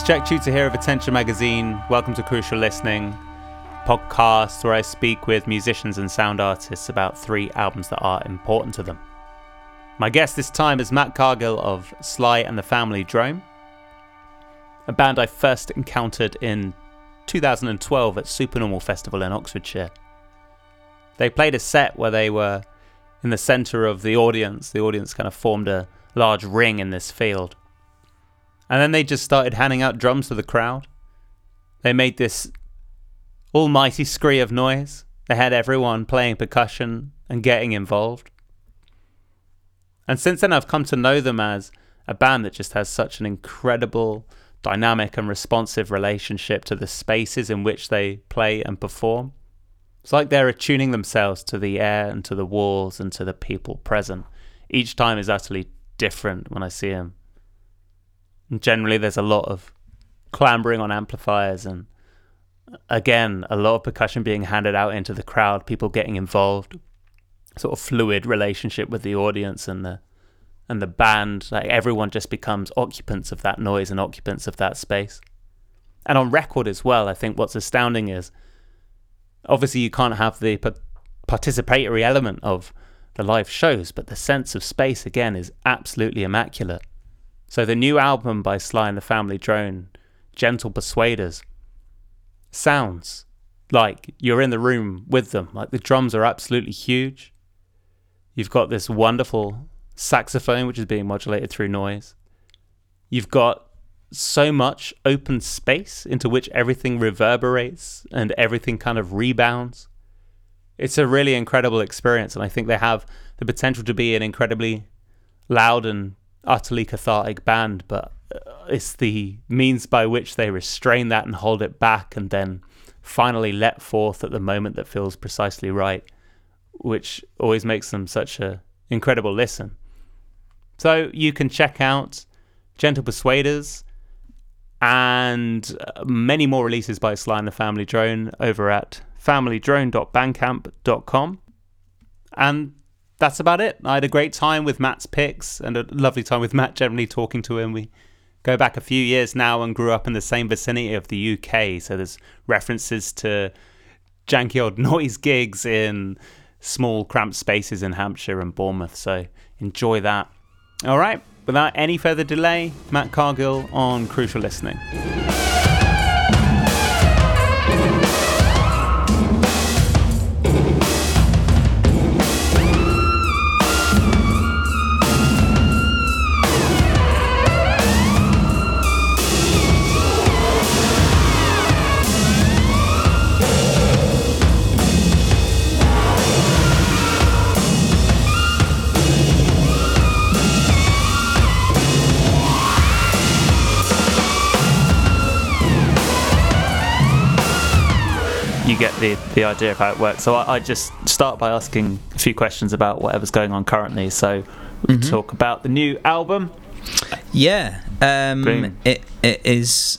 It's Jack Chuter here of Attention Magazine. Welcome to Crucial Listening, podcast where I speak with musicians and sound artists about three albums that are important to them. My guest this time is Matt Cargill of Sly and the Family Drone, a band I first encountered in 2012 at Supernormal Festival in Oxfordshire. They played a set where they were in the centre of the audience. The audience kind of formed a large ring in this field. And then they just started handing out drums to the crowd. They made this almighty scree of noise. They had everyone playing percussion and getting involved. And since then, I've come to know them as a band that just has such an incredible, dynamic, and responsive relationship to the spaces in which they play and perform. It's like they're attuning themselves to the air and to the walls and to the people present. Each time is utterly different when I see them. And generally, there's a lot of clambering on amplifiers and again, a lot of percussion being handed out into the crowd, people getting involved, sort of fluid relationship with the audience and the and the band. Like everyone just becomes occupants of that noise and occupants of that space. And on record as well, I think what's astounding is obviously you can't have the participatory element of the live shows, but the sense of space again is absolutely immaculate. So the new album by Sly and the Family Drone, Gentle Persuaders, sounds like you're in the room with them. Like the drums are absolutely huge. You've got this wonderful saxophone which is being modulated through noise. You've got so much open space into which everything reverberates and everything kind of rebounds. It's a really incredible experience, and I think they have the potential to be an incredibly loud and utterly cathartic band, but uh, it's the means by which they restrain that and hold it back and then finally let forth at the moment that feels precisely right, which always makes them such a incredible listen. So you can check out Gentle Persuaders and uh, many more releases by Sly and the Family Drone over at familydrone.bandcamp.com. And that's about it. I had a great time with Matt's picks and a lovely time with Matt generally talking to him. We go back a few years now and grew up in the same vicinity of the UK. So there's references to janky old noise gigs in small cramped spaces in Hampshire and Bournemouth. So enjoy that. All right. Without any further delay, Matt Cargill on Crucial Listening. Get the, the idea of how it works. So I, I, just start by asking a few questions about whatever's going on currently. So we mm-hmm. talk about the new album. Yeah, um, it it is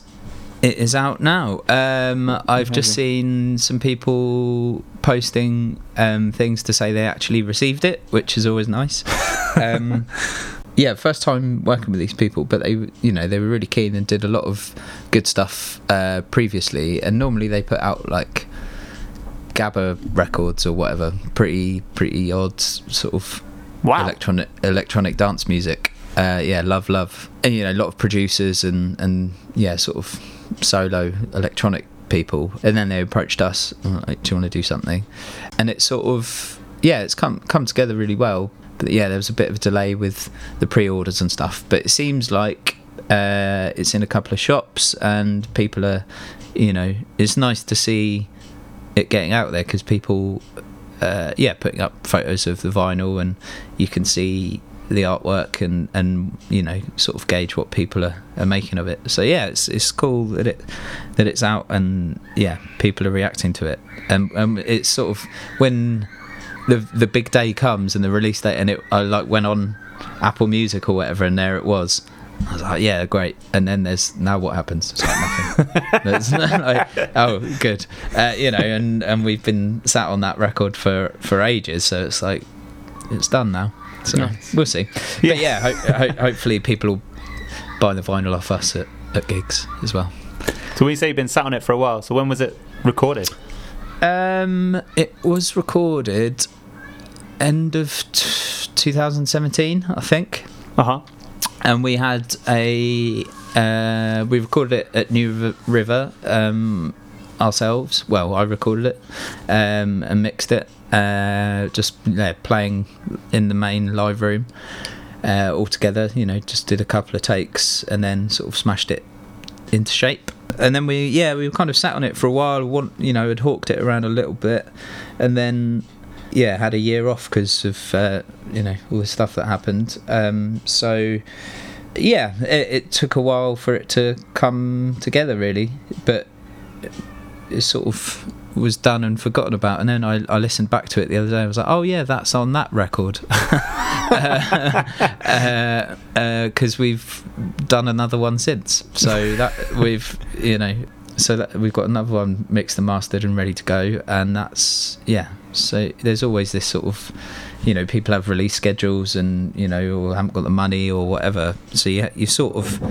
it is out now. Um, I've just seen some people posting um, things to say they actually received it, which is always nice. Um, yeah, first time working with these people, but they, you know, they were really keen and did a lot of good stuff uh, previously. And normally they put out like Gabba records or whatever. Pretty pretty odd sort of wow. electronic electronic dance music. Uh, yeah, love love. And, you know, a lot of producers and and yeah, sort of solo electronic people. And then they approached us. Like, do you want to do something? And it's sort of yeah, it's come come together really well. But yeah, there was a bit of a delay with the pre-orders and stuff. But it seems like uh, it's in a couple of shops and people are, you know, it's nice to see it getting out there because people, uh, yeah, putting up photos of the vinyl and you can see the artwork and and you know sort of gauge what people are, are making of it. So yeah, it's it's cool that it that it's out and yeah, people are reacting to it. And um, it's sort of when the the big day comes and the release date and it I like went on Apple Music or whatever and there it was I was like, yeah, great. And then there's now what happens? It's like nothing. like, oh, good. Uh, you know, and and we've been sat on that record for for ages, so it's like it's done now. So nice. we'll see. Yeah. But yeah, ho- ho- hopefully people will buy the vinyl off us at at gigs as well. So we say you've been sat on it for a while, so when was it recorded? Um, it was recorded end of t- 2017, I think, Uh huh. and we had a uh, we recorded it at New River- um, ourselves. Well, I recorded it um, and mixed it, uh, just yeah, playing in the main live room uh, all together. You know, just did a couple of takes and then sort of smashed it into shape. And then we, yeah, we kind of sat on it for a while. Want, you know, had hawked it around a little bit, and then, yeah, had a year off because of uh, you know all the stuff that happened. Um, so, yeah, it, it took a while for it to come together, really, but it sort of was done and forgotten about. And then I, I listened back to it the other day. I was like, oh yeah, that's on that record. because uh, uh, we've done another one since. So that we've you know so that we've got another one mixed and mastered and ready to go, and that's yeah. So there's always this sort of you know people have release schedules and you know or haven't got the money or whatever. So you you're sort of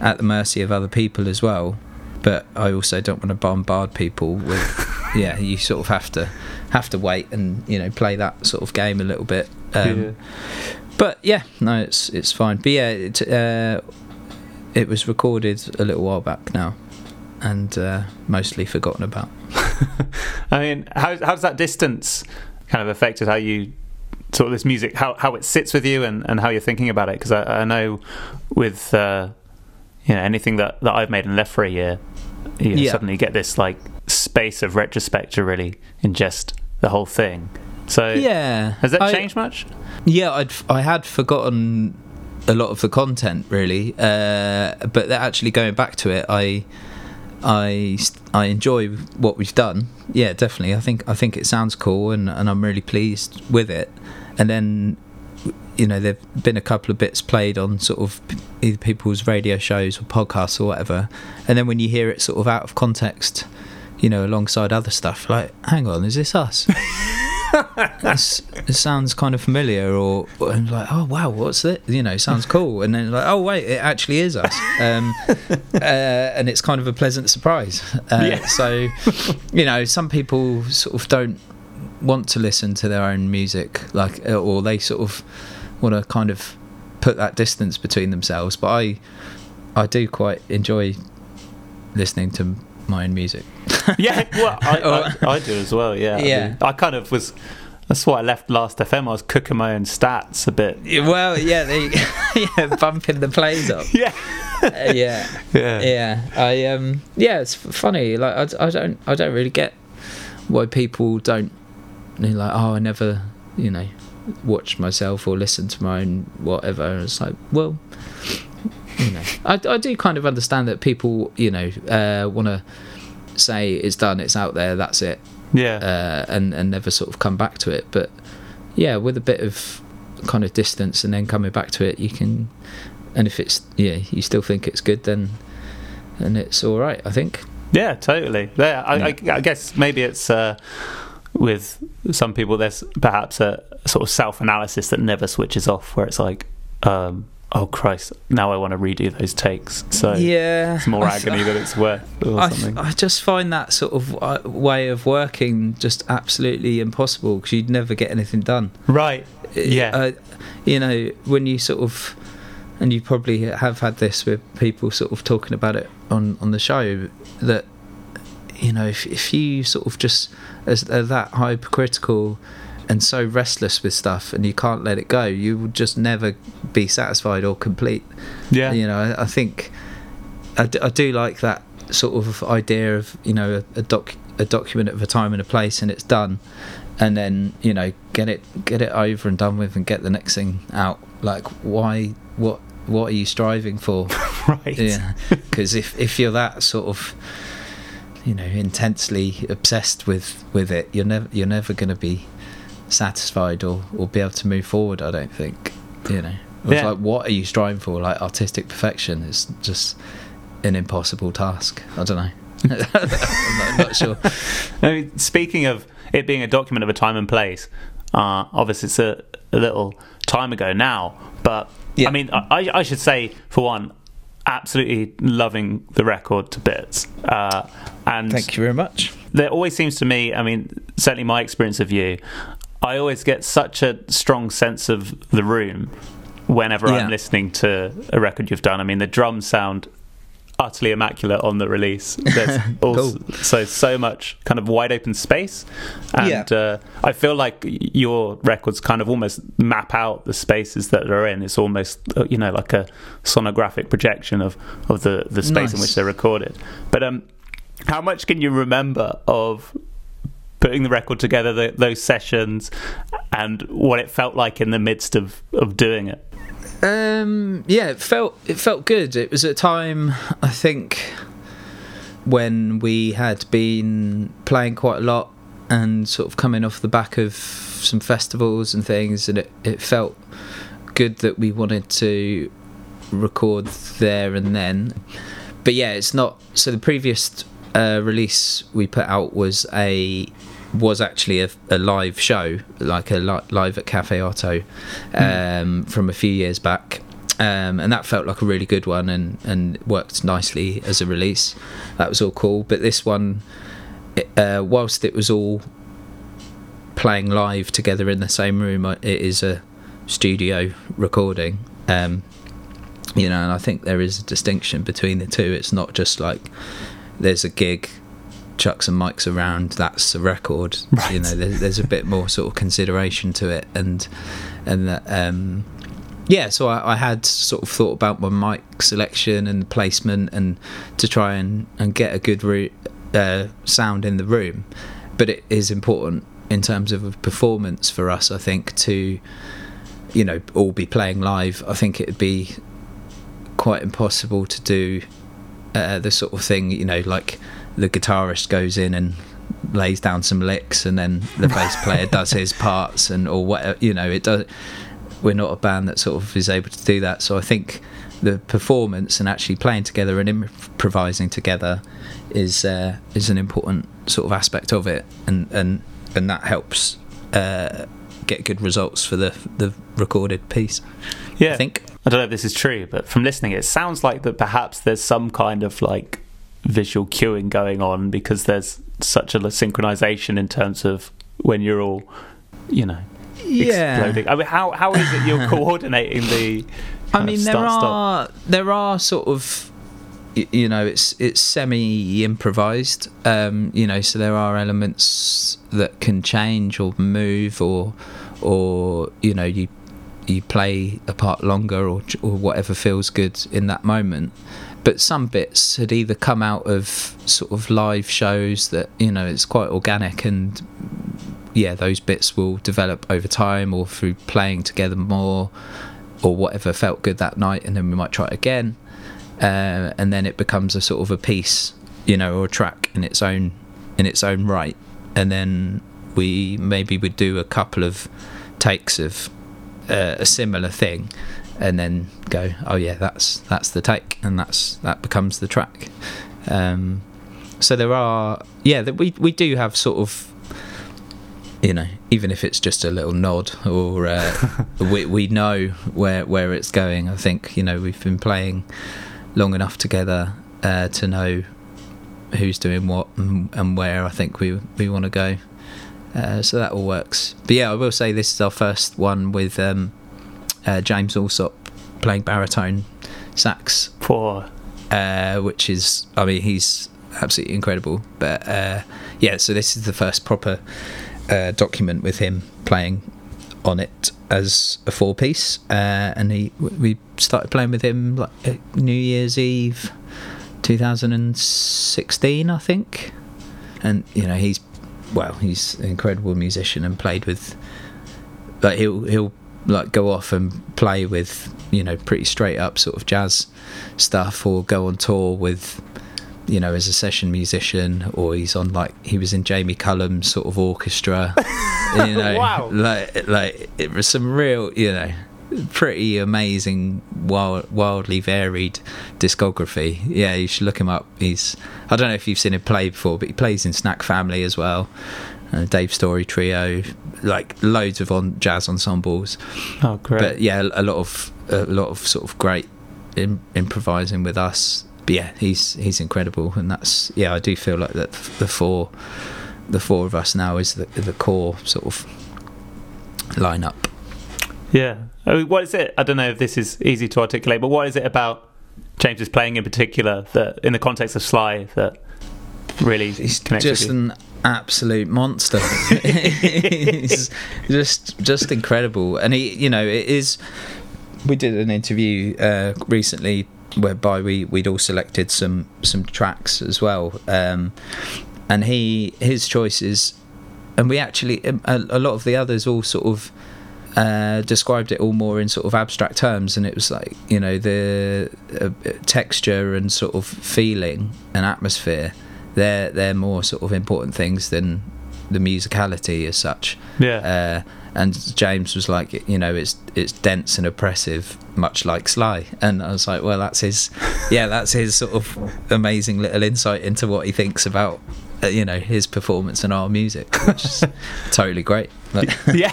at the mercy of other people as well. But I also don't want to bombard people with yeah. You sort of have to have to wait and you know play that sort of game a little bit. Um, Yeah. but yeah, no, it's it's fine. But yeah, it, uh, it was recorded a little while back now, and uh, mostly forgotten about. I mean, how how does that distance kind of affected how you sort of this music, how how it sits with you, and, and how you're thinking about it? Because I, I know with uh, you know anything that, that I've made and left for a year, you know, Yeah. suddenly get this like space of retrospect to really ingest the whole thing. So Yeah, has that I- changed much? Yeah, I'd I had forgotten a lot of the content really, uh, but that actually going back to it, I. I, I enjoy what we've done. Yeah, definitely. I think I think it sounds cool, and, and I'm really pleased with it. And then, you know, there've been a couple of bits played on sort of either people's radio shows or podcasts or whatever. And then when you hear it sort of out of context, you know, alongside other stuff, like, hang on, is this us? It's- it sounds kind of familiar, or, I'm like, oh wow, what's it? You know, sounds cool, and then like, oh wait, it actually is us, um, uh, and it's kind of a pleasant surprise. Uh, Yeah. So, you know, some people sort of don't want to listen to their own music, like, uh, or they sort of want to kind of put that distance between themselves. But I, I do quite enjoy listening to my own music. yeah, well, I, I, I do as well. Yeah, I Yeah. mean, I kind of was. That's why I left Last FM. I was cooking my own stats a bit. Well, yeah, they, yeah, bumping the plays up. Yeah, Uh, yeah, yeah, yeah. I um, yeah, it's funny. Like I, I don't, I don't really get why people don't. Like, oh, I never, you know, watch myself or listen to my own whatever. And it's like, well, you know, I, I do kind of understand that people, you know, uh, want to say it's done, it's out there, that's it, yeah. uh, and and never sort of come back to it. But yeah, with a bit of kind of distance and then coming back to it, you can. And if it's yeah, you still think it's good, then then it's all right. I think. Yeah, totally. Yeah, I, Yeah. I, I guess maybe it's uh, with some people. There's perhaps a sort of self-analysis that never switches off, where it's like, um, "Oh Christ, now I want to redo those takes." So yeah, it's more I agony than it's worth, or I, something. I just find that sort of uh, way of working just absolutely impossible because you'd never get anything done. right? Yeah. uh, you know when you sort of and you probably have had this with people sort of talking about it on on the show that you know if, if you sort of just as are that hypercritical and so restless with stuff and you can't let it go you will just never be satisfied or complete yeah. you know I, I think I d- I do like that sort of idea of you know a, a doc a document of a time and a place and it's done and then you know get it get it over and done with and get the next thing out like why what what are you striving for right. yeah because if if you're that sort of you know intensely obsessed with with it you're never you're never going to be satisfied or or be able to move forward i don't think you know it's Yeah. like what are you striving for like artistic perfection is just an impossible task i don't know I'm, not, I'm not sure I mean, speaking of it being a document of a time and place, uh, obviously it's a, a little time ago now, but Yeah. I mean, I, I should say, for one, absolutely loving the record to bits. Uh, and Thank you very much. there always seems to me, I mean, certainly my experience of you, I always get such a strong sense of the room whenever Yeah. I'm listening to a record you've done. I mean, the drums sound utterly immaculate on the release. There's also so so much kind of wide open space, and Yeah. uh, I feel like your records kind of almost map out the spaces that they're in. It's almost uh, you know like a sonographic projection of of the the space in which they're recorded. But um, how much can you remember of putting the record together, the, those sessions, and what it felt like in the midst of of doing it? Um, yeah, it felt it felt good. It was a time I think when we had been playing quite a lot and sort of coming off the back of some festivals and things, and it, it felt good that we wanted to record there and then. But yeah, it's not. So the previous uh, release we put out was a was actually a, a live show, like a li- live at Cafe Oto, um, from a few years back. Um, and that felt like a really good one and, and worked nicely as a release. That was all cool. But this one, it, uh, whilst it was all playing live together in the same room, uh, it is a studio recording. Um, you know, and I think there is a distinction between the two. It's not just like there's a gig, chuck some mics around, that's a record. You know, there's, there's a bit more sort of consideration to it, and and that, um, yeah. So I, I had sort of thought about my mic selection and placement, and to try and and get a good ro- uh, sound in the room. But it is important in terms of a performance for us. I think to you know all be playing live. I think it'd be quite impossible to do uh, the sort of thing you know like the guitarist goes in and lays down some licks and then the bass player does his parts and or whatever you know it does we're not a band that sort of is able to do that. So i think the performance and actually playing together and improvising together is uh, is an important sort of aspect of it. And and and that helps uh, get good results for the the recorded piece Yeah, i think. I don't know if this is true, but from listening, it sounds like that perhaps there's some kind of like visual cueing going on because there's such a synchronization in terms of when you're all, you know, exploding. I mean, how how is it you're coordinating the? I mean, there start, stop? are there are sort of you know it's it's semi improvised. Um, you know, so there are elements that can change or move or or you know you you play a part longer or or whatever feels good in that moment. But some bits had either come out of sort of live shows that you know it's quite organic and yeah, those bits will develop over time or through playing together more or whatever felt good that night, and then we might try it again, uh, and then it becomes a sort of a piece, you know, or a track in its own in its own right, and then we maybe would do a couple of takes of uh, a similar thing, and then go, oh yeah, that's that's the take, and that's that becomes the track. Um, so there are, yeah, that we we do have sort of you know, even if it's just a little nod or uh, we we know where where it's going. I think you know we've been playing long enough together uh, to know who's doing what and, and where I think we we want to go. Uh, so that all works. But yeah, I will say this is our first one with um, uh, James Allsop playing baritone sax For uh, which is, I mean, he's absolutely incredible. But uh, yeah, so this is the first proper uh, document with him playing on it as a four piece, uh, and he we started playing with him like New Year's Eve, 2016, I think. And you know, he's well, he's an incredible musician and played with like he'll he'll like go off and play with you know pretty straight up sort of jazz stuff or go on tour with you know as a session musician or he's on like he was in Jamie Cullum's sort of orchestra you know Wow. like like it was some real you know pretty amazing wild, wildly varied discography. Yeah you should look him up. He's I don't know if you've seen him play before but he plays in Snack Family as well uh, Dave Story Trio like loads of on jazz ensembles oh great, but yeah, a lot of a lot of sort of great in, improvising with us. But yeah, he's he's incredible, and that's yeah. I do feel like that the four the four of us now is the the core sort of lineup. Yeah. I mean, what is it? I don't know if this is easy to articulate, but what is it about James's playing in particular that, in the context of Sly, that really He's connects just with you? an absolute monster. He's just just incredible, and he, you know, it is. We did an interview uh, recently whereby we we'd all selected some some tracks as well, um, and he his choices, and we actually a, a lot of the others all sort of. Uh, described it all more in sort of abstract terms, and it was like you know the uh, texture and sort of feeling and atmosphere they're they're more sort of important things than the musicality as such. Yeah. Uh, and James was like, you know, it's it's dense and oppressive, much like Sly. And I was like, well, that's his, yeah, that's his sort of amazing little insight into what he thinks about, uh, you know, his performance and our music, which is totally great. Yeah.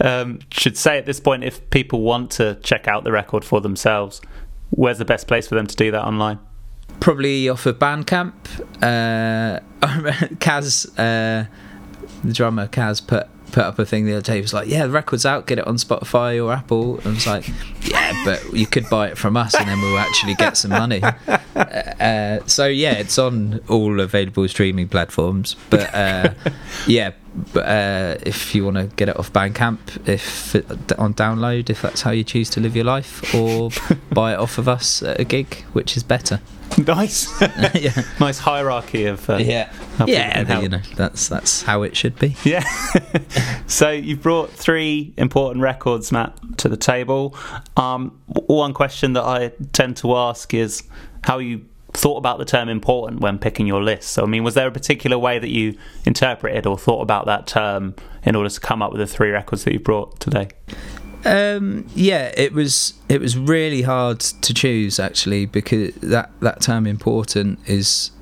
um, should say at this point, if people want to check out the record for themselves, where's the best place for them to do that online? Probably off of Bandcamp. Uh, Kaz, uh, the drummer Kaz, put put up a thing the other day. He was like, "Yeah, the record's out. Get it on Spotify or Apple." And I was like, "Yeah, but you could buy it from us, and then we'll actually get some money." Uh, so yeah, it's on all available streaming platforms. But uh, yeah, uh, if you want to get it off Bandcamp, if on download, if that's how you choose to live your life, or buy it off of us at a gig, which is better. Nice. yeah. nice hierarchy of uh, yeah, yeah. help. You know, that's that's how it should be. Yeah. so you've brought three important records, Matt, to the table. Um, one question that I tend to ask is how you thought about the term important when picking your list. So, I mean, was there a particular way that you interpreted or thought about that term in order to come up with the three records that you brought today? Um, yeah, it was it was really hard to choose actually because that that term important is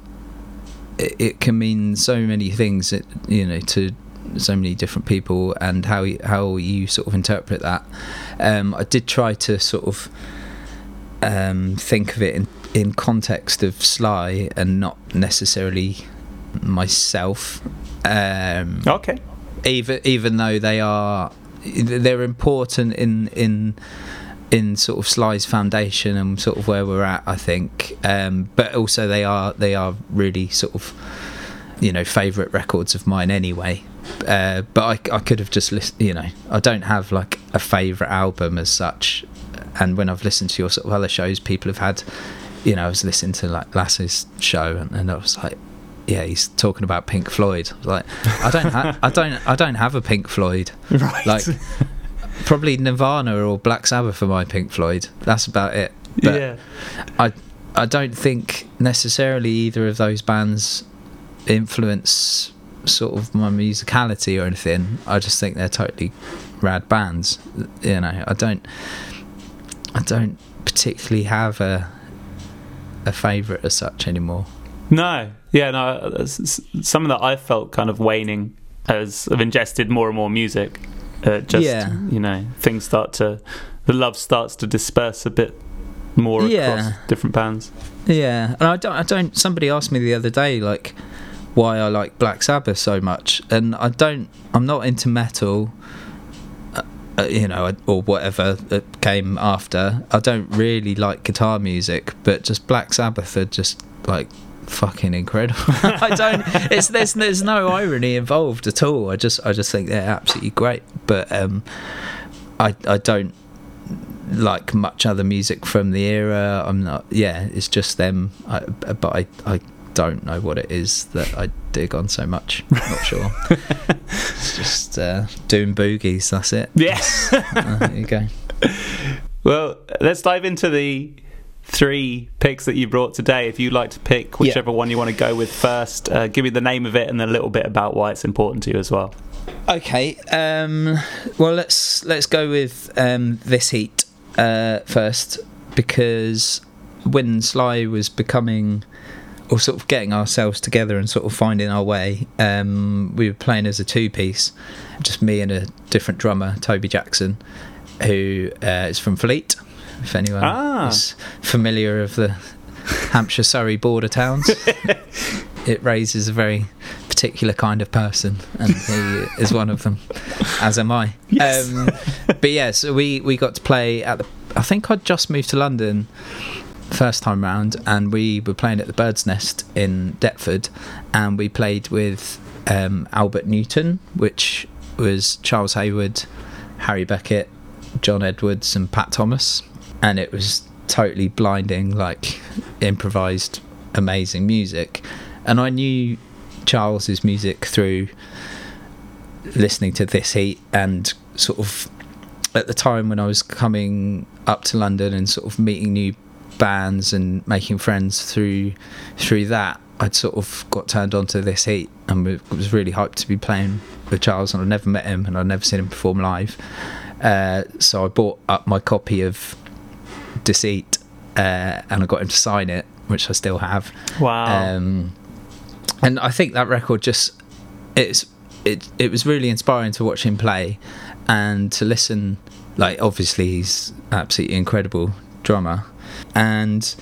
it, it can mean so many things that, you know to so many different people and how how you sort of interpret that. Um, I did try to sort of um, think of it in in context of Sly and not necessarily myself. Um, Okay. even even though they are they're important in in in sort of Sly's foundation and sort of where we're at I think um, but also they are they are really sort of you know favorite records of mine anyway uh, but I, I could have just listened you know I don't have like a favorite album as such and when I've listened to your sort of other shows people have had you know I was listening to like Lass's show and, and I was like yeah, he's talking about Pink Floyd. I was Like, I don't, ha- I don't, I don't have a Pink Floyd. Right. Like, probably Nirvana or Black Sabbath for my Pink Floyd. That's about it. But yeah. I, I don't think necessarily either of those bands influence sort of my musicality or anything. I just think they're totally rad bands. You know, I don't, I don't particularly have a, a favourite as such anymore. No, yeah, no. s- s- Some of that I've felt kind of waning as I've ingested more and more music. Uh, just Yeah. you know, things start to the love starts to disperse a bit more Yeah. across different bands. Yeah, and I don't. I don't. Somebody asked me the other day, like, why I like Black Sabbath so much, and I don't. I'm not into metal, uh, uh, you know, or whatever that came after. I don't really like guitar music, but just Black Sabbath are just like fucking incredible. I don't. It's there's there's no irony involved at all. I just I just think they're absolutely great, but um, I I don't like much other music from the era. I'm not. Yeah, it's just them. I, but I I don't know what it is that I dig on so much. Not sure. it's just uh, doing boogies. That's it. Yes. Uh, there you go. well, let's dive into the three picks that you brought today. If you'd like to pick whichever one you want to go with first, uh, give me the name of it and a little bit about why it's important to you as well. Okay. Um, well, let's let's go with um, this heat uh, first because when Sly was becoming or sort of getting ourselves together and sort of finding our way, um, we were playing as a two piece, just me and a different drummer, Toby Jackson, who uh, is from Fleet, If anyone Ah. is familiar of the Hampshire Surrey border towns, it raises a very particular kind of person, and he is one of them, as am I. Yes. Um, but yeah, so we we got to play at the. I think I'd just moved to London first time round, and we were playing at the Bird's Nest in Deptford, and we played with um, Albert Newton, which was Charles Hayward, Harry Beckett, John Edwards, and Pat Thomas, and it was totally blinding, like improvised, amazing music, and I knew Charles's music through listening to This Heat and sort of at the time when I was coming up to London and sort of meeting new bands and making friends through through that I'd sort of got turned on to this heat and was- was really hyped to be playing with Charles and I'd never met him and I'd never seen him perform live uh, so I bought up my copy of Deceit uh, and I got him to sign it which I still have Wow. um, and I think that record just it's it it was really inspiring to watch him play and to listen like obviously he's absolutely incredible drummer and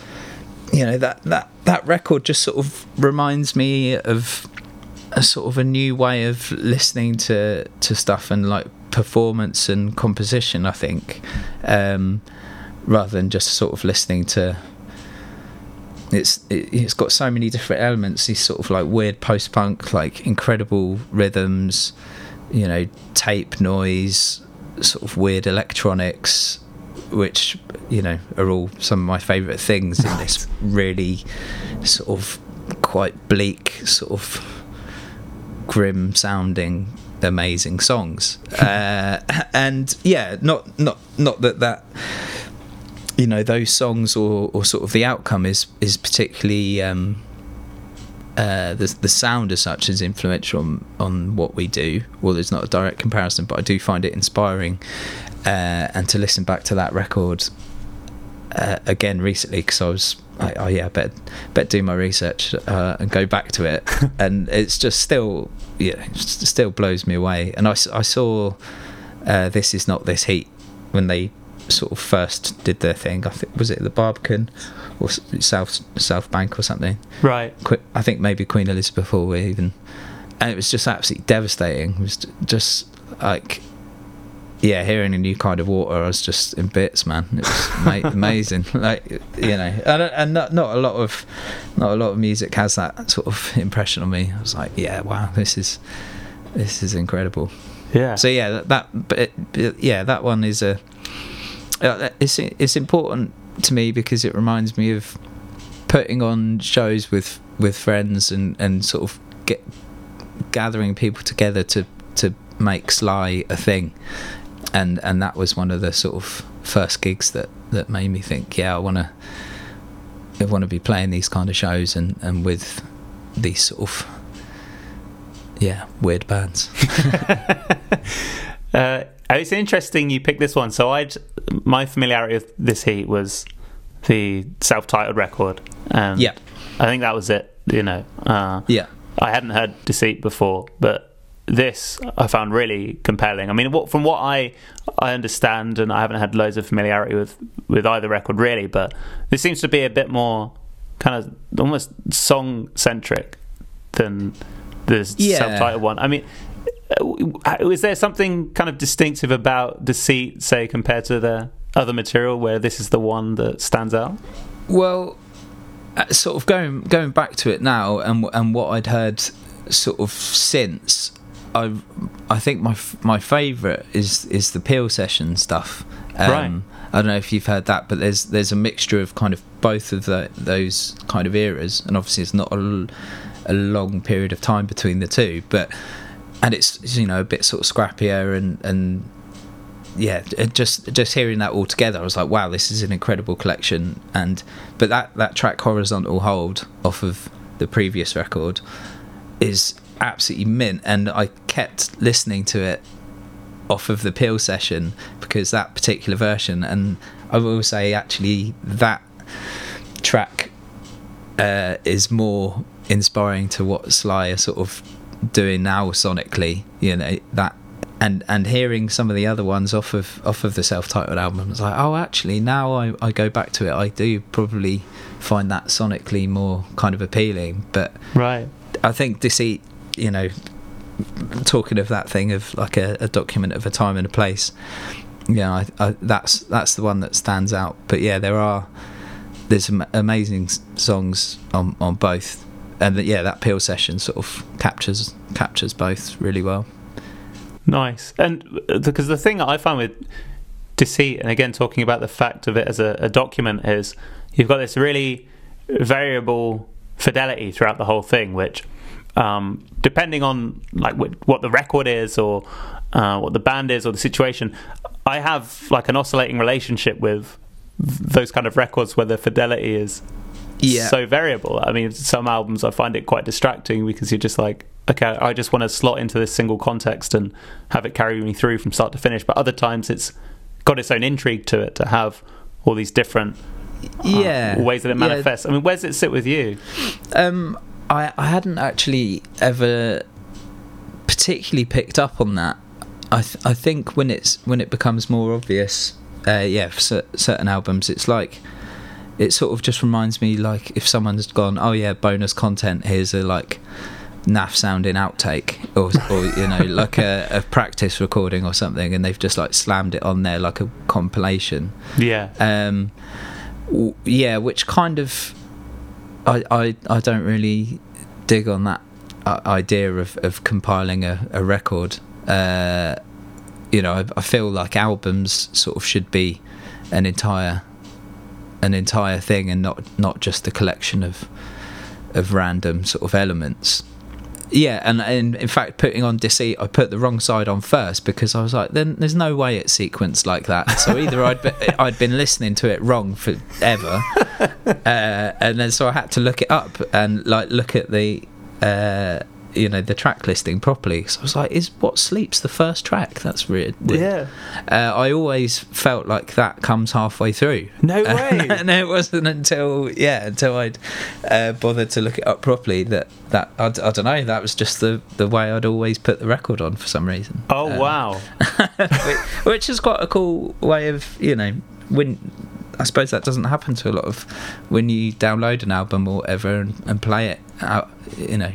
you know that that that record just sort of reminds me of a sort of a new way of listening to to stuff and like performance and composition I think um rather than just sort of listening to it's it, it's got so many different elements these sort of like weird post-punk like incredible rhythms you know tape noise sort of weird electronics which you know are all some of my favorite things in this really sort of quite bleak sort of grim sounding amazing songs uh, and yeah not not not that that you know those songs or, or sort of the outcome is is particularly um, uh, the the sound as such is influential on, on what we do. Well, there's not a direct comparison, but I do find it inspiring. Uh, and to listen back to that record uh, again recently because I was, I, I yeah, bet bet do my research uh, and go back to it, and it's just still, yeah, still blows me away. And I, I saw uh, this is not this heat when they sort of first did their thing. I think was it the Barbican or South South Bank or something. right. I think maybe Queen Elizabeth Hall even, and it was just absolutely devastating. It was just like, yeah, hearing a new kind of water, I was just in bits, man. It was ma- amazing, like you know, and, and not not a lot of not a lot of music has that sort of impression on me. I was like, yeah, wow, this is this is incredible. Yeah. So yeah, that, that but, it, but yeah, that one is a. Uh, it's it's important to me because it reminds me of putting on shows with with friends and and sort of get gathering people together to to make Sly a thing, and and that was one of the sort of first gigs that that made me think, yeah, I want to. I want to be playing these kind of shows and and with these sort of yeah weird bands. Uh, it's interesting you picked this one. So I'd my familiarity with this heat was the self-titled record. Um, Yeah. I think that was it. You know, uh, Yeah. I hadn't heard Deceit before, but this I found really compelling. I mean, what, from what I I understand, and I haven't had loads of familiarity with with either record really, but this seems to be a bit more kind of almost song centric than the Yeah. self-titled one. I mean. uh, Is there something kind of distinctive about Deceit, say, compared to the other material, where this is the one that stands out? Well, uh, sort of going going back to it now, and and what I'd heard sort of since, I I think my f- my favourite is is the Peel session stuff. Um, Right. I don't know if you've heard that, but there's there's a mixture of kind of both of the, those kind of eras, and obviously it's not a, l- a long period of time between the two, but and it's you know a bit sort of scrappier and and yeah, just just hearing that all together, I was like, wow, this is an incredible collection. And but that that track horizontal hold off of the previous record is absolutely mint, and I kept listening to it off of the Peel session because that particular version, and I will say actually that track uh, is more inspiring to what Sly are sort of doing now sonically. You know that and and hearing some of the other ones off of off of the self-titled album, it's like, oh, actually, now I, I go back to it, I do probably find that sonically more kind of appealing. But right, I think Deceit, you know, talking of that thing of like a, a document of a time and a place, yeah, I, I, that's that's the one that stands out. But yeah, there are there's amazing songs on on both, and yeah, that Peel session sort of captures captures both really well. Nice, and uh, because the thing that I find with deceit, and again talking about the fact of it as a, a document, is you've got this really variable fidelity throughout the whole thing, which um, depending on like what the record is or uh, what the band is or the situation, I have like an oscillating relationship with those kind of records where the fidelity is yeah. so variable. I mean, some albums I find it quite distracting because you're just like, okay, I just want to slot into this single context and have it carry me through from start to finish. But other times it's got its own intrigue to it to have all these different uh, ways that it manifests. Yeah. I mean, where does it sit with you? Um, I I hadn't actually ever particularly picked up on that. I th- I think when it's when it becomes more obvious, uh, yeah, for certain albums, it's like it sort of just reminds me like if someone's gone, oh yeah, bonus content. Here's a like naff sounding outtake or, or you know like a, a, practice recording or something and they've just like slammed it on there like a compilation yeah um w- yeah which kind of I, I i don't really dig on that uh, idea of of compiling a, a record. Uh you know I, I feel like albums sort of should be an entire an entire thing and not not just a collection of of random sort of elements yeah, and, and in fact, putting on Deceit, I put the wrong side on first because I was like, then there's no way it's sequenced like that. So either I'd be, I'd been listening to it wrong forever, uh, and then so I had to look it up and like look at the uh, you know the track listing properly. So I was like, "Is what sleeps the first track?" That's weird. Yeah. Uh, I always felt like that comes halfway through. No way. and it wasn't until yeah until I'd uh, bothered to look it up properly that that I, I, don't know that was just the the way I'd always put the record on for some reason. Oh um, wow. which, which is quite a cool way of you know when I suppose that doesn't happen to a lot of when you download an album or whatever and, and play it out, you know,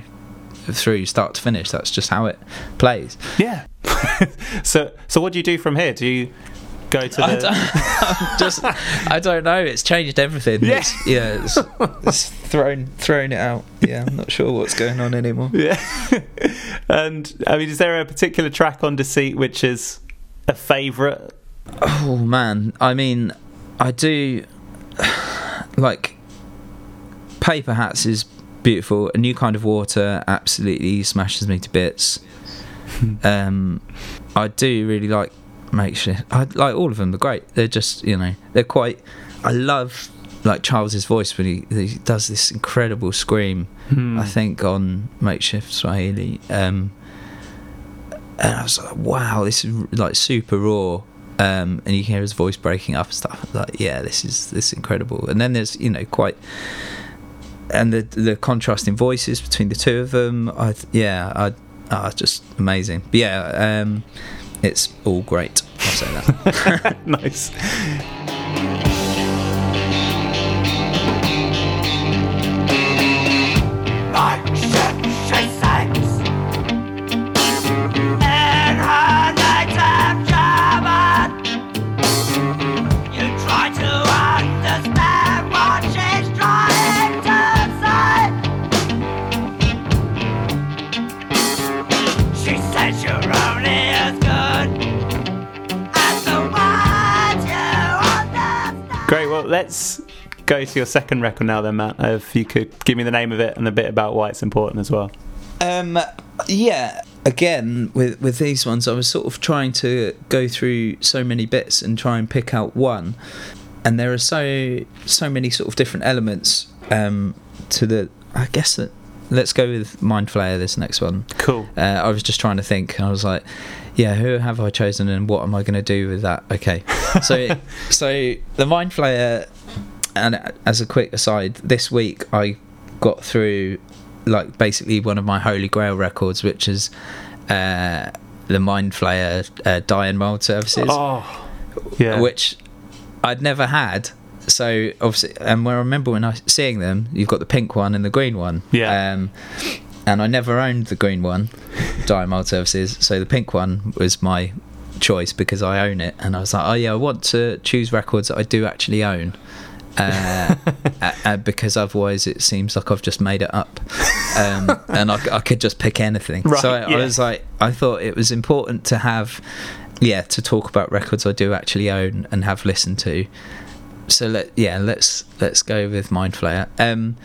through start to finish. That's just how it plays. Yeah. so so what do you do from here? Do you go to the... I don't, just I don't know. It's changed everything. Yeah, it's, yeah. It's, it's thrown thrown it out. Yeah, I'm not sure what's going on anymore. Yeah. and I mean, is there a particular track on Deceit which is a favourite? Oh man, I mean, I do like Paper Hats is beautiful. A new kind of water absolutely smashes me to bits. um, I do really like makeshift. I like all of them. They're great. They're just you know they're quite. I love like Charles's voice when he, he does this incredible scream. Hmm. I think on makeshift Swahili. Um, and I was like, wow, this is like super raw. Um, and you hear his voice breaking up and stuff. Like, yeah, this is this is incredible. And then there's you know quite and the the contrasting voices between the two of them. I yeah, I oh, just amazing. But yeah, um, it's all great. I'll say that. nice. Let's go to your second record now, then, Matt. If you could give me the name of it and a bit about why it's important as well. Um, yeah. Again, with with these ones, I was sort of trying to go through so many bits and try and pick out one, and there are so so many sort of different elements um, to the. I guess that let's go with Mindflayer. This next one. Cool. Uh, I was just trying to think, I was like, yeah, who have I chosen, and what am I going to do with that? Okay, so so the Mindflayer, and as a quick aside, this week I got through like basically one of my holy grail records, which is uh, the Mindflayer uh, dye and mold services, Oh, yeah. which I'd never had. So obviously, and when I remember when I seeing them, you've got the pink one and the green one. Yeah. Um, and I never owned the green one, mold services. So the pink one was my choice because I own it, and I was like, oh yeah, I want to choose records that I do actually own. uh, uh, uh, because otherwise it seems like I've just made it up, um, and I, I could just pick anything. Right, so I, yeah. I was like, I thought it was important to have, yeah, to talk about records I do actually own and have listened to. So let yeah, let's let's go with Mindflayer. Um,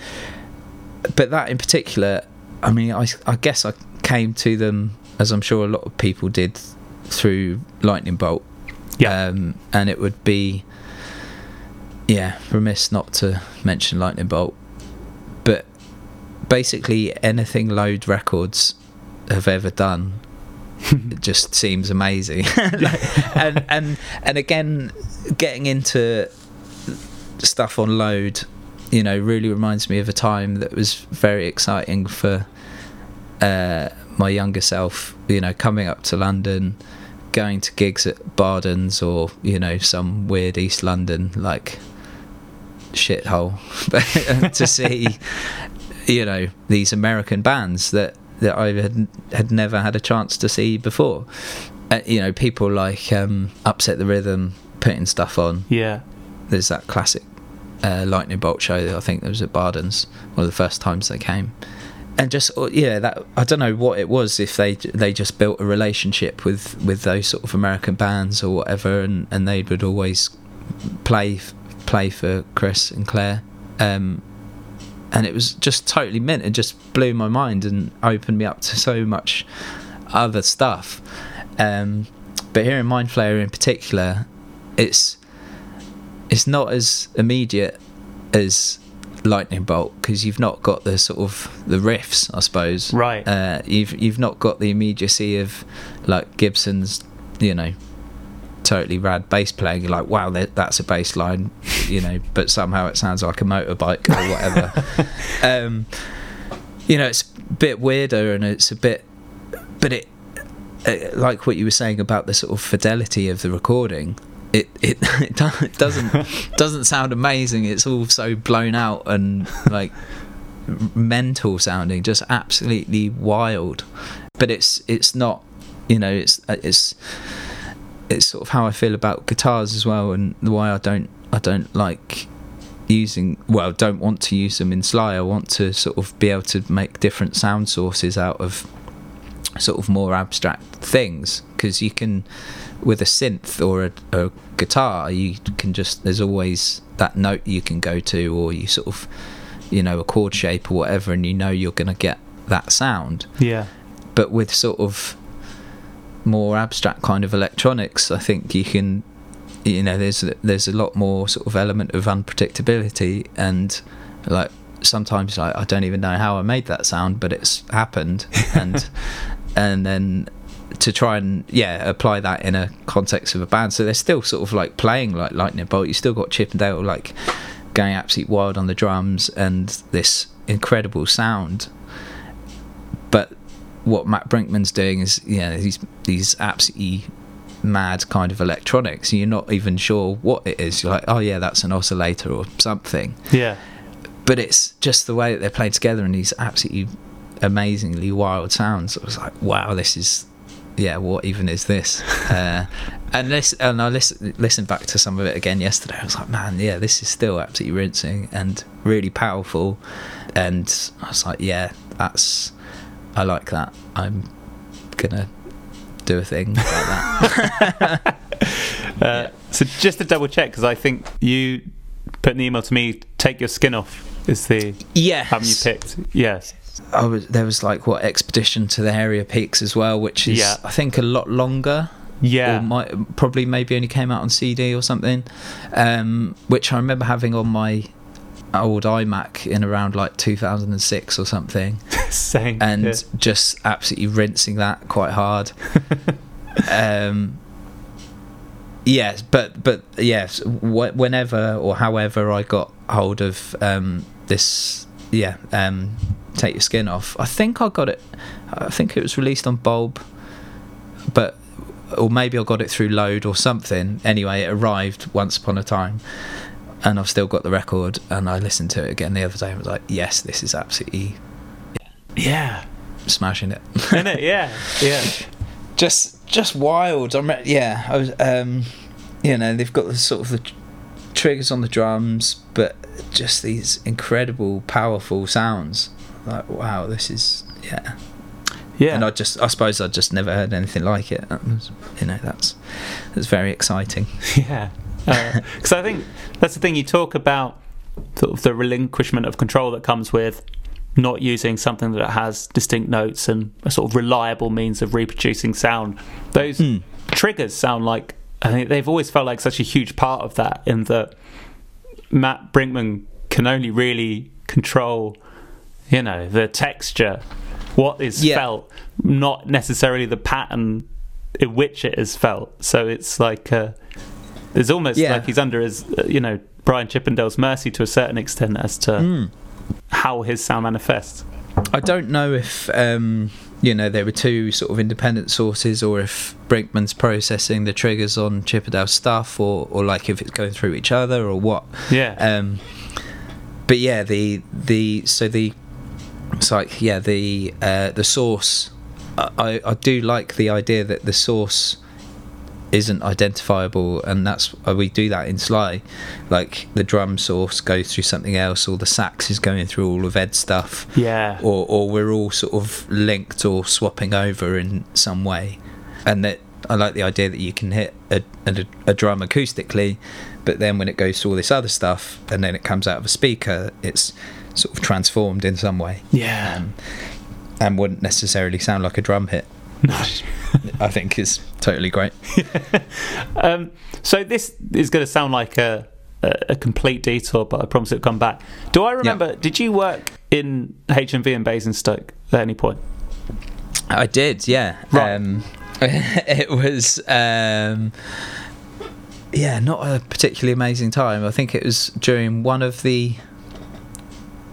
but that in particular, I mean, I I guess I came to them as I'm sure a lot of people did through Lightning Bolt. Yeah. Um, and it would be, yeah, remiss not to mention Lightning Bolt. But basically, anything Load Records have ever done it just seems amazing. Like, and and and again, getting into stuff on Load, you know, really reminds me of a time that was very exciting for uh, my younger self. You know, coming up to London, going to gigs at Barden's or you know some weird East London like shithole, but to see you know these American bands that that I had had never had a chance to see before. Uh, you know, people like um, Upset the Rhythm putting stuff on. yeah. There's that classic uh, Lightning Bolt show I think that was at Barden's one of the first times they came. And just uh, yeah, that I don't know what it was if they they just built a relationship with with those sort of American bands or whatever, and and they would always play play for Chris and Claire. Um, and it was just totally mint. It just blew my mind and opened me up to so much other stuff. Um, but here in Mindflayer in particular, it's it's not as immediate as Lightning Bolt because you've not got the sort of the riffs, I suppose. Right. Uh, you've you've not got the immediacy of like Gibson's, you know, totally rad bass playing. You're like, wow, that, that's a bass line, you know, but somehow it sounds like a motorbike or whatever. um, you know, it's a bit weirder and it's a bit, but it, uh, like what you were saying about the sort of fidelity of the recording. It it, it do- it doesn't doesn't sound amazing. It's all so blown out and like mental sounding, just absolutely wild. But it's it's not, you know, it's uh, it's it's sort of how I feel about guitars as well, and why I don't I don't like using well don't want to use them in Sly. I want to sort of be able to make different sound sources out of sort of more abstract things because you can with a synth or a, a guitar you can just there's always that note you can go to or you sort of you know a chord shape or whatever and you know you're going to get that sound Yeah. but with sort of more abstract kind of electronics i think you can you know there's there's a lot more sort of element of unpredictability and like sometimes I, I don't even know how i made that sound but it's happened and and then to try and yeah apply that in a context of a band. So they're still sort of like playing like lightning bolt. You still got Chippendale like going absolutely wild on the drums and this incredible sound. But what Matt Brinkman's doing is yeah these these absolutely mad kind of electronics. You're not even sure what it is. You're like oh yeah that's an oscillator or something. Yeah. but it's just the way that they're played together and these absolutely amazingly wild sounds. I was like wow this is yeah what even is this uh, and this and I listen, listened back to some of it again yesterday I was like man yeah this is still absolutely rinsing and really powerful and I was like yeah that's I like that I'm gonna do a thing like that Uh, So just to double check, because I think you put an email to me. Take your skin off is the yeah album you picked. Yes. I was there was like what expedition to the area peaks as well which is Yeah. I think a lot longer Yeah. or might probably maybe only came out on CD or something, um, which I remember having on my old iMac in around like 2006 or something, Same. and yeah. just absolutely rinsing that quite hard. um, yes, but but yes, wh- whenever or however I got hold of um, this, yeah, um, take your skin off. I think I got it. I think it was released on Bulb. but or maybe I got it through load or something. Anyway, it arrived once upon a time, and I've still got the record. And I listened to it again the other day and was like, yes, this is absolutely Yeah. smashing it. Isn't it? Yeah. Yeah. just just wild. I'm re- yeah. I was um, you know, they've got the sort of the triggers on the drums, but just these incredible, powerful sounds. Like wow, this is yeah. Yeah. And I just, I suppose, I just never heard anything like it. Was, you know, that's that's very exciting. Yeah, because I think that's the thing you talk about, sort of the relinquishment of control that comes with not using something that has distinct notes and a sort of reliable means of reproducing sound. Those Hmm. triggers sound like I think they've always felt like such a huge part of that. In that Matt Brinkman can only really control, you know, the texture, what is Yeah. felt, not necessarily the pattern in which it is felt. So it's like uh, it's almost Yeah. like he's under his, uh, you know, Brian Chippendale's mercy to a certain extent as to Hmm. how his sound manifests. I don't know if um, you know there were two sort of independent sources, or if Brinkman's processing the triggers on Chippendale stuff, or or like if it's going through each other, or what. Yeah, Um, but yeah, the the so the it's like yeah the uh, the source. I, I I do like the idea that the source isn't identifiable, and that's we do that in Sly. Like the drum source goes through something else, or the sax is going through all of Ed's stuff yeah, or or we're all sort of linked or swapping over in some way, and that I like the idea that you can hit a, a, a drum acoustically, but then when it goes through all this other stuff and then it comes out of a speaker, it's sort of transformed in some way yeah. um, and wouldn't necessarily sound like a drum hit. I think is totally great. Um, so this is going to sound like a, a, a complete detour, but I promise it'll come back. Do I remember? Did you work in HMV in Basingstoke at any point? I did, yeah. Right. Um, it was, um, yeah, not a particularly amazing time. I think it was during one of the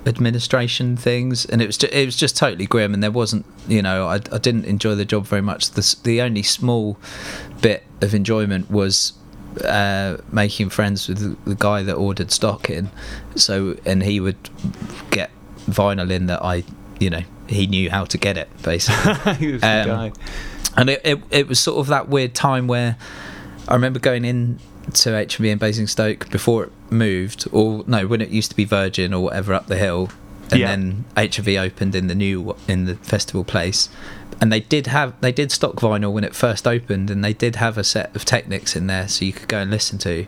administration things, and it was ju- it was just totally grim. And there wasn't, you know, I, I didn't enjoy the job very much. The the only small bit of enjoyment was uh, making friends with the, guy that ordered stock in. So, and he would get vinyl in that I, you know, he knew how to get it basically He was the Um, guy. and it, it it was sort of that weird time where I remember going in to HMV in Basingstoke before it moved, or no, when it used to be Virgin or whatever up the hill, and Yeah. then HMV opened in the new in the festival place, and they did have they did stock vinyl when it first opened, and they did have a set of Technics in there so you could go and listen to,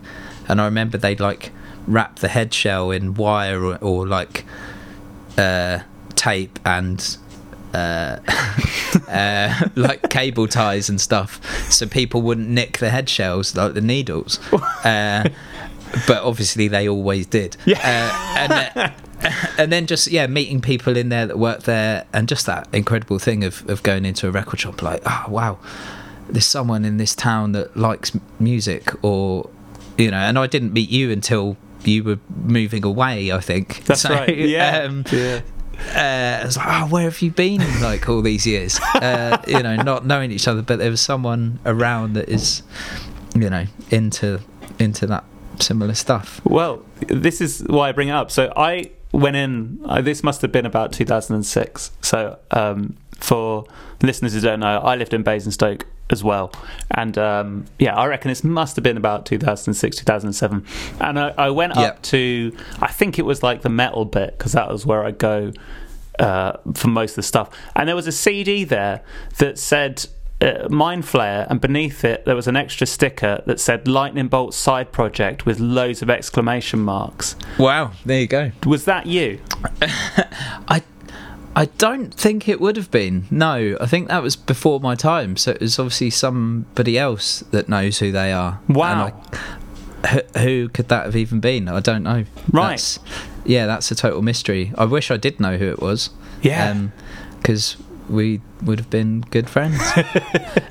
and I remember they'd like wrap the head shell in wire or, or like uh, tape and uh, uh, like cable ties and stuff, so people wouldn't nick the head shells like the needles. Uh, but obviously, they always did. Yeah. Uh, and then, and then just yeah, meeting people in there that worked there, and just that incredible thing of of going into a record shop, like oh wow, there's someone in this town that likes music, or you know. And I didn't meet you until you were moving away. I think That's So, right. Yeah. um, yeah. Uh, was like, oh, where have you been like all these years? Uh, you know, not knowing each other, but there was someone around that is, you know, into into that similar stuff. Well, this is why I bring it up. So I went in. Uh, this must have been about 2006. So um, for listeners who don't know, I lived in Basingstoke as well, and um, yeah, I reckon this must have been about 2006, 2007. And I, I went Yep. up to, I think it was like the metal bit because that was where I go uh, for most of the stuff. And there was a CD there that said. Uh, Mindflayer, and beneath it there was an extra sticker that said "Lightning Bolt Side Project" with loads of exclamation marks. Wow, there you go. Was that you? I I don't think it would have been. No, I think that was before my time. So it was obviously somebody else that knows who they are. Wow. And I, who, could that have even been? I don't know. Right. That's, yeah, that's a total mystery. I wish I did know who it was. Yeah. Because we would have been good friends.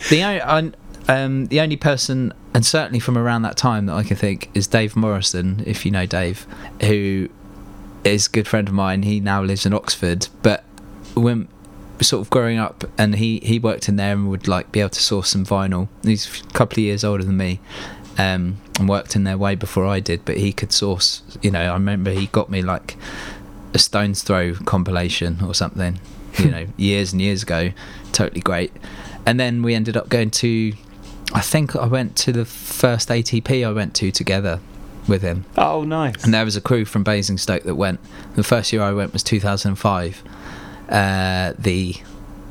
the only, um, the only person, and certainly from around that time that I can think, is Dave Morrison. If you know Dave, who is a good friend of mine. He now lives in Oxford, but when sort of growing up, and he he worked in there and would like be able to source some vinyl. He's a couple of years older than me. Um, and worked in there way before I did, but he could source. You know, I remember he got me like a Stones Throw compilation or something. You know, years and years ago. Totally great. And then we ended up going to. I think I went to the first ATP I went to together with him. Oh, nice. And there was a crew from Basingstoke that went. The first year I went was 2005. Uh, the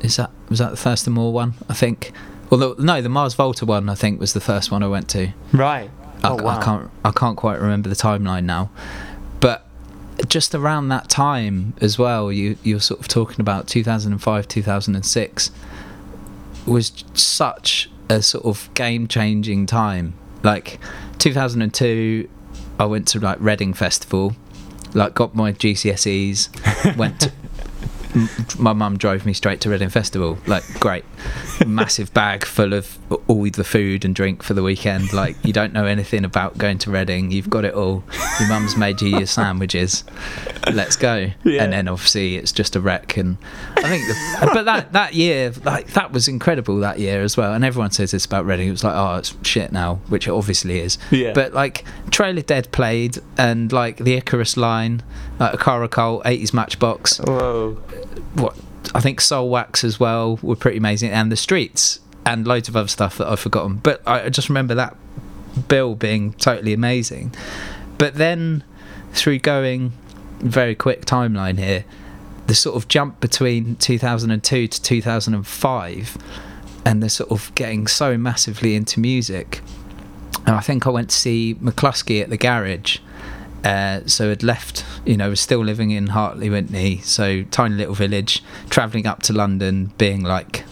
is that was that the first and more one? I think. Well, the, no, the Mars Volta one I think was the first one I went to. Right. I, Oh, wow. I can't I can't quite remember the timeline now, but just around that time as well, you you're sort of talking about 2005 2006 was such a sort of game changing time. Like 2002, I went to like Reading Festival, like got my GCSEs, went. To, my mum drove me straight to Reading Festival. Like, great, massive bag full of all the food and drink for the weekend. Like, you don't know anything about going to Reading. You've got it all. Your mum's made you your sandwiches. Let's go. Yeah. And then obviously it's just a wreck. And I think, the, but that that year, like that was incredible that year as well. And everyone says this about Reading. It was like, oh, it's shit now, which it obviously is. Yeah. But like Trail of Dead played, and like the Icarus line, like a Caracol, 80s Matchbox Whoa. what I think Soulwax as well were pretty amazing, and the Streets and loads of other stuff that I've forgotten. But I just remember that bill being totally amazing. But then through going very quick timeline here, the sort of jump between 2002 to 2005, and the sort of getting so massively into music. And I think I went to see McLusky at the garage. Uh, so had left, you know, was still living in Hartley, Wintney, so tiny little village, travelling up to London, being like,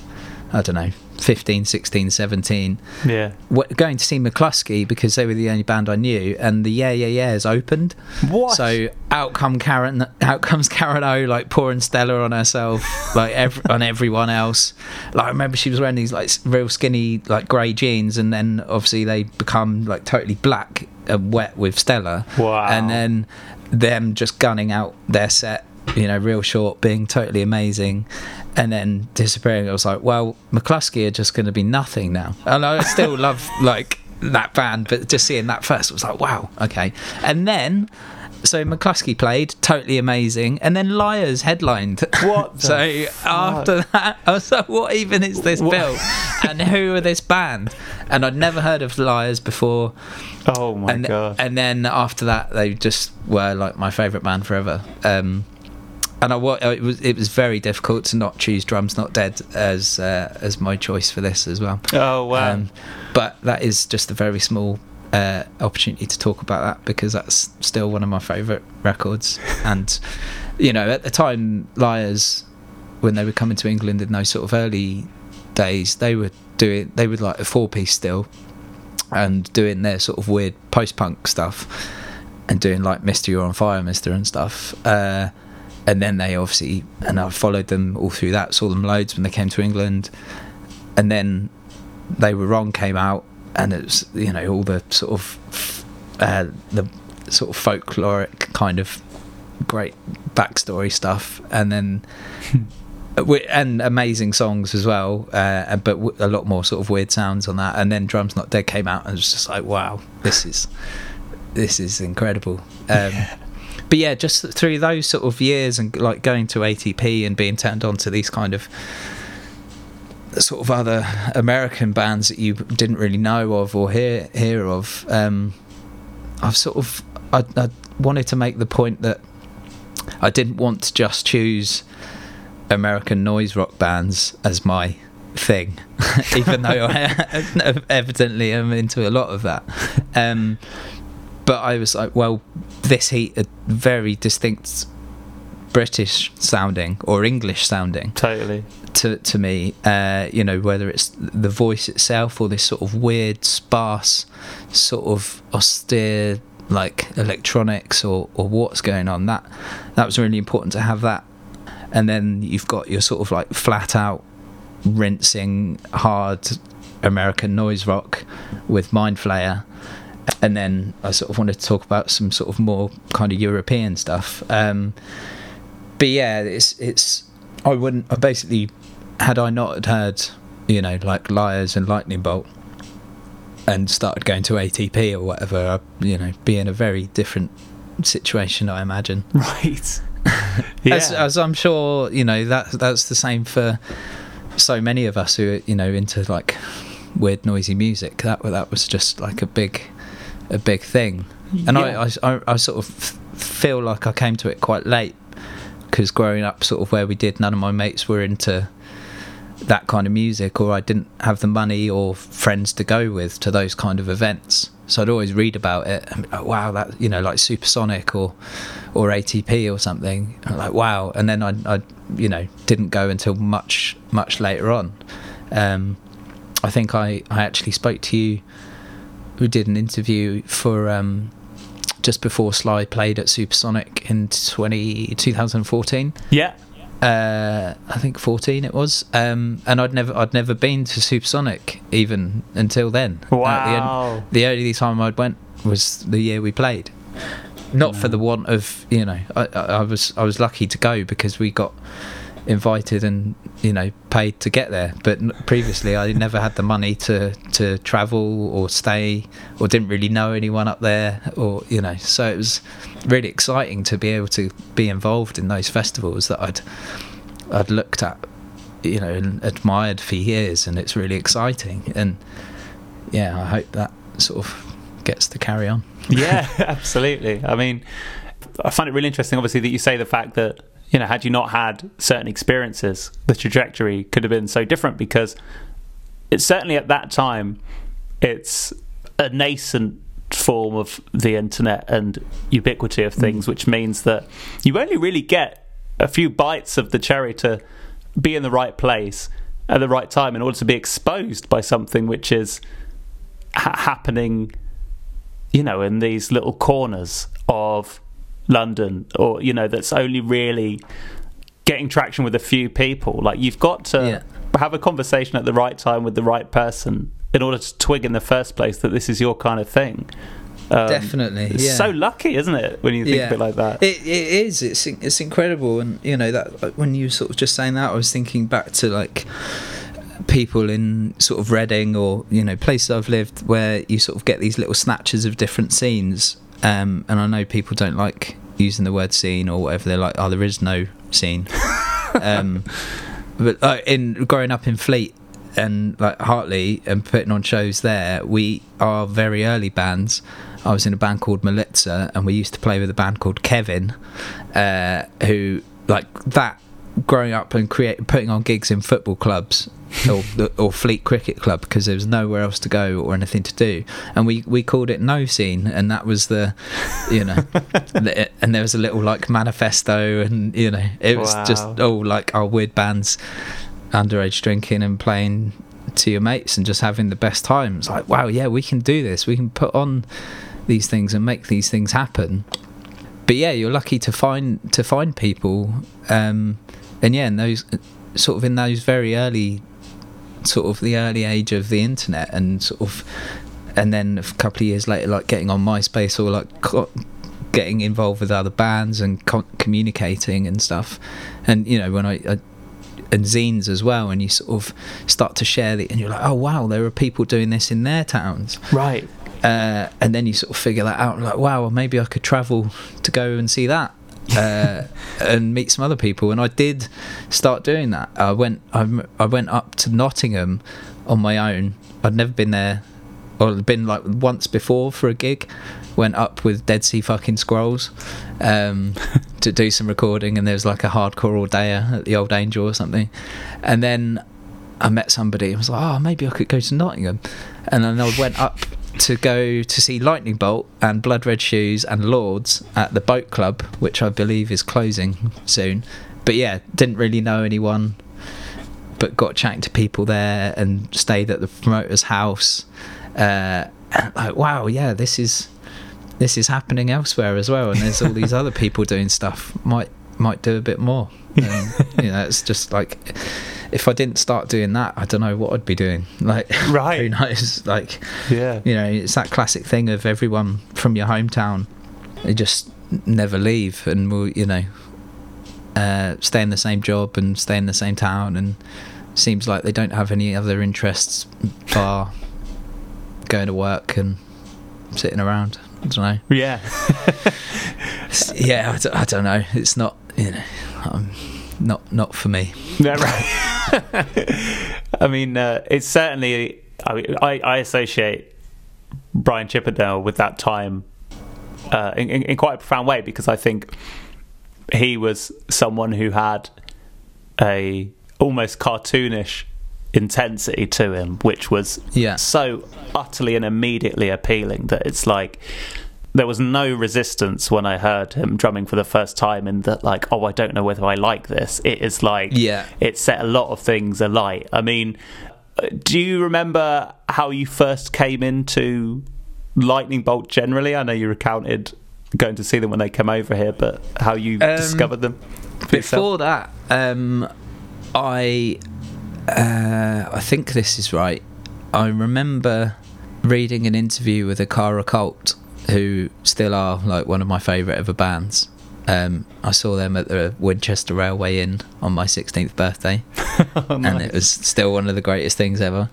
I don't know, 15, 16, 17, Yeah. going to see McLusky because they were the only band I knew, and the Yeah Yeah Yeahs opened. What? So out come Karen, out comes Karen O, like pouring Stella on herself, like ev- on everyone else. Like I remember she was wearing these like real skinny like grey jeans, and then obviously they become like totally black and wet with Stella. Wow. And then them just gunning out their set, you know, real short, being totally amazing. And then disappearing, I was like, well, McLusky are just going to be nothing now. And I still love like that band, but just seeing that first, I was like, wow, okay. And then, so McLusky played, totally amazing, and then Liars headlined. What so after that, I was like, what even is this What? bill? And who are this band? And I'd never heard of Liars before oh my and god. and then after that they just were like my favorite band forever um and I it was it was very difficult to not choose drums not dead as uh, as my choice for this as well oh wow. um, but that is just a very small uh, opportunity to talk about that because that's still one of my favorite records and you know at the time liars when they were coming to england in those sort of early days they were doing they were like a four piece still and doing their sort of weird post punk stuff and doing like Mister You're on Fire, Mister and stuff. Uh, and then they obviously and I followed them all through that, saw them loads when they came to England, and then they were wrong came out, and it was you know all the sort of uh, the sort of folkloric kind of great backstory stuff, and then. And amazing songs as well, uh, but a lot more sort of weird sounds on that. And then Drums Not Dead came out, and it was just like, wow, this is this is incredible. Um, but yeah, just through those sort of years and like going to ATP and being turned on to these kind of sort of other American bands that you didn't really know of or hear hear of, um, I've sort of I, I wanted to make the point that I didn't want to just choose American noise rock bands as my thing, even though I evidently am into a lot of that. Um, but I was like, well, this heat are very distinct British sounding or English sounding totally. to to me. Uh, you know, whether it's the voice itself or this sort of weird, sparse, sort of austere, like electronics or or what's going on. That that was really important to have that. And then you've got your sort of like flat out, rinsing hard American noise rock with Mindflayer. And then I sort of wanted to talk about some sort of more kind of European stuff. Um, but yeah, it's it's I wouldn't. I basically, had I not heard, you know, like Liars and Lightning Bolt, and started going to ATP or whatever, I'd, you know, be in a very different situation. I imagine. Right. yeah. As, as I'm sure, you know, that that's the same for so many of us who are, you know, into like weird noisy music. That that was just like a big, a big thing. And Yeah. I, I, I sort of feel like I came to it quite late because growing up, sort of where we did, none of my mates were into that kind of music, or I didn't have the money or friends to go with to those kind of events. So I'd always read about it and be like, wow, that you know, like Supersonic or or ATP or something. Like, wow. And then I, I, you know, didn't go until much much later on. Um, I think I, I actually spoke to you. We did an interview for um, just before Sly played at Supersonic in 20, 2014 yeah. uh, I think 14 it was, um, and I'd never I'd never been to Supersonic even until then. Uh, the, Wow. the only time I'd went was the year we played. Not for the want of you know, I, I, I was I was lucky to go because we got invited and you know paid to get there. But previously, I never had the money to to travel or stay, or didn't really know anyone up there, or you know. So it was really exciting to be able to be involved in those festivals that I'd I'd looked at, you know, and admired for years, and it's really exciting. And yeah, I hope that sort of gets to carry on. yeah, absolutely. I mean, I find it really interesting, obviously, that you say the fact that, you know, had you not had certain experiences, the trajectory could have been so different because it's certainly at that time, it's a nascent form of the internet and ubiquity of mm. things, which means that you only really get a few bites of the cherry to be in the right place at the right time in order to be exposed by something which is ha- happening you know, in these little corners of London, or you know, that's only really getting traction with a few people. Like you've got to have a conversation at the right time with the right person in order to twig in the first place that this is your kind of thing. Um, Definitely, it's yeah. so lucky, isn't it, when you think of it like that? It, it is. It's it's incredible, and you know that when you sort of just saying that, I was thinking back to like people in sort of Reading or you know places I've lived where you sort of get these little snatches of different scenes. Um, and I know people don't like using the word scene or whatever. They're like, oh, there is no scene. um, but uh, in growing up in Fleet and like Hartley and putting on shows there, we are very early bands. I was in a band called Melitza, and we used to play with a band called Kevin, uh, who like that. Growing up and create putting on gigs in football clubs or or Fleet Cricket Club because there was nowhere else to go or anything to do, and we we called it No Scene, and that was the, you know, the- and there was a little like manifesto, and you know, it was just Wow. oh like our weird bands, underage drinking and playing to your mates and just having the best times. Like wow, yeah, we can do this. We can put on these things and make these things happen. But yeah, you're lucky to find to find people, um, and yeah, and those sort of in those very early sort of the early age of the internet and sort of and then a couple of years later like getting on myspace or like co- getting involved with other bands and co- communicating and stuff. And you know when I, I and zines as well and you sort of start to share the and you're like oh wow there are people doing this in their towns. Right. uh, and then you sort of figure that out like wow well, maybe i could travel to go and see that uh, and meet some other people and i did start doing that. I went I, I went up to nottingham on my own. I'd never been there or been like once before for a gig. Went up with dead sea fucking scrolls um, to do some recording and there was like a hardcore all dayer at the old angel or something. And then I met somebody and was like, oh, maybe I could go to Nottingham. And then I went up to go to see Lightning Bolt and Blood Red Shoes and Lords at the Boat Club, which I believe is closing soon. But yeah, didn't really know anyone, but got chatting to people there and stayed at the promoter's house. Uh, like, wow, yeah, this is this is happening elsewhere as well, and there's all these other people doing stuff. Might might do a bit more. And, you know, it's just like if I didn't start doing that, I don't know what I'd be doing. Like, Right. who knows? Like, Yeah. you know, it's that classic thing of everyone from your hometown, they just never leave, and will you know, uh, stay in the same job and stay in the same town, and seems like they don't have any other interests bar going to work and sitting around. I don't know. Yeah. Yeah, I don't, I don't know. It's not you know, um, not not for me. Yeah, right. I mean, uh, it's certainly. I, mean, I I associate Brian Chippendale with that time uh, in, in, in quite a profound way because I think he was someone who had a almost cartoonish intensity to him, which was Yeah. so utterly and immediately appealing that it's like there was no resistance when I heard him drumming for the first time in that like oh I don't know whether I like this it is like Yeah. it set a lot of things alight I mean uh, do you remember how you first came into Lightning Bolt generally I know you recounted going to see them when they came over here but how you Um, discovered them for yourself? Before that, um, I uh, I think this is right. I remember reading an interview with Akara Cult, who still are like one of my favourite ever bands. Um, I saw them at the Winchester Railway Inn on my 16th birthday, and it was still one of the greatest things ever.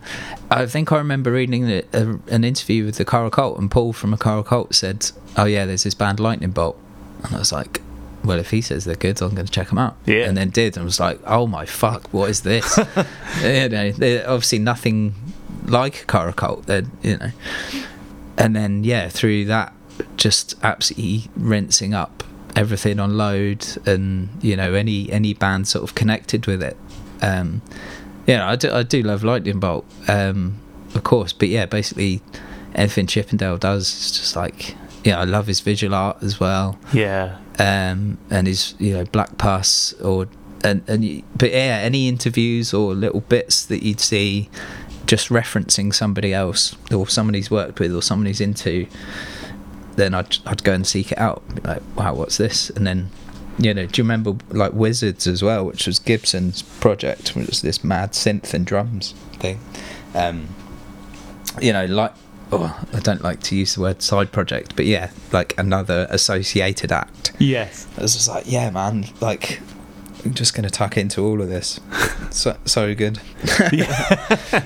I think I remember reading a, a, an interview with the Akara Cult, and Paul from Akara Cult said, "Oh yeah, there's this band Lightning Bolt," and I was like, well, if he says they're good, I'm going to check them out. Yeah. And then did, and was like, oh my fuck, what is this? you know, they're obviously nothing like Cara Cult. They're, you know, and then yeah, through that, just absolutely rinsing up everything on load, and you know, any any band sort of connected with it. Um, yeah, I do, I do love Lightning Bolt, um, of course, but yeah, basically anything Chippendale does is just like. Yeah, I love his visual art as well yeah um, and his you know Black Pus or and and but yeah, any interviews or little bits that you'd see just referencing somebody else or someone he's worked with or someone he's into, then I'd I'd go and seek it out. Like, wow, what's this? And then. You know, do you remember like Wizardzz as well, which was Gibson's project, which was this mad synth and drums thing? Um, you know, like oh, I don't like to use the word side project, but yeah, like another associated act. yes I was just like, yeah, man, like I'm just gonna tuck into all of this. so so good.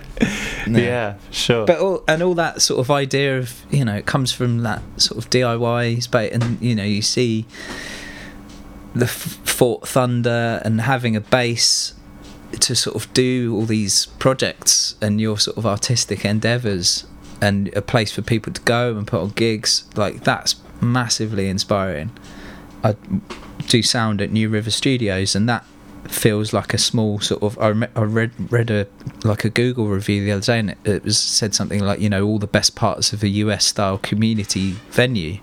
No. yeah sure But all and all that sort of idea of you know it comes from that sort of DIY space, and you know you see the Fort Thunder and having a base to sort of do all these projects and your sort of artistic endeavors and a place for people to go and put on gigs like that's massively inspiring. I do sound at New River Studios and that feels like a small sort of I, I read read a like a Google review the other day and it, it was said something like you know all the best parts of a US style community venue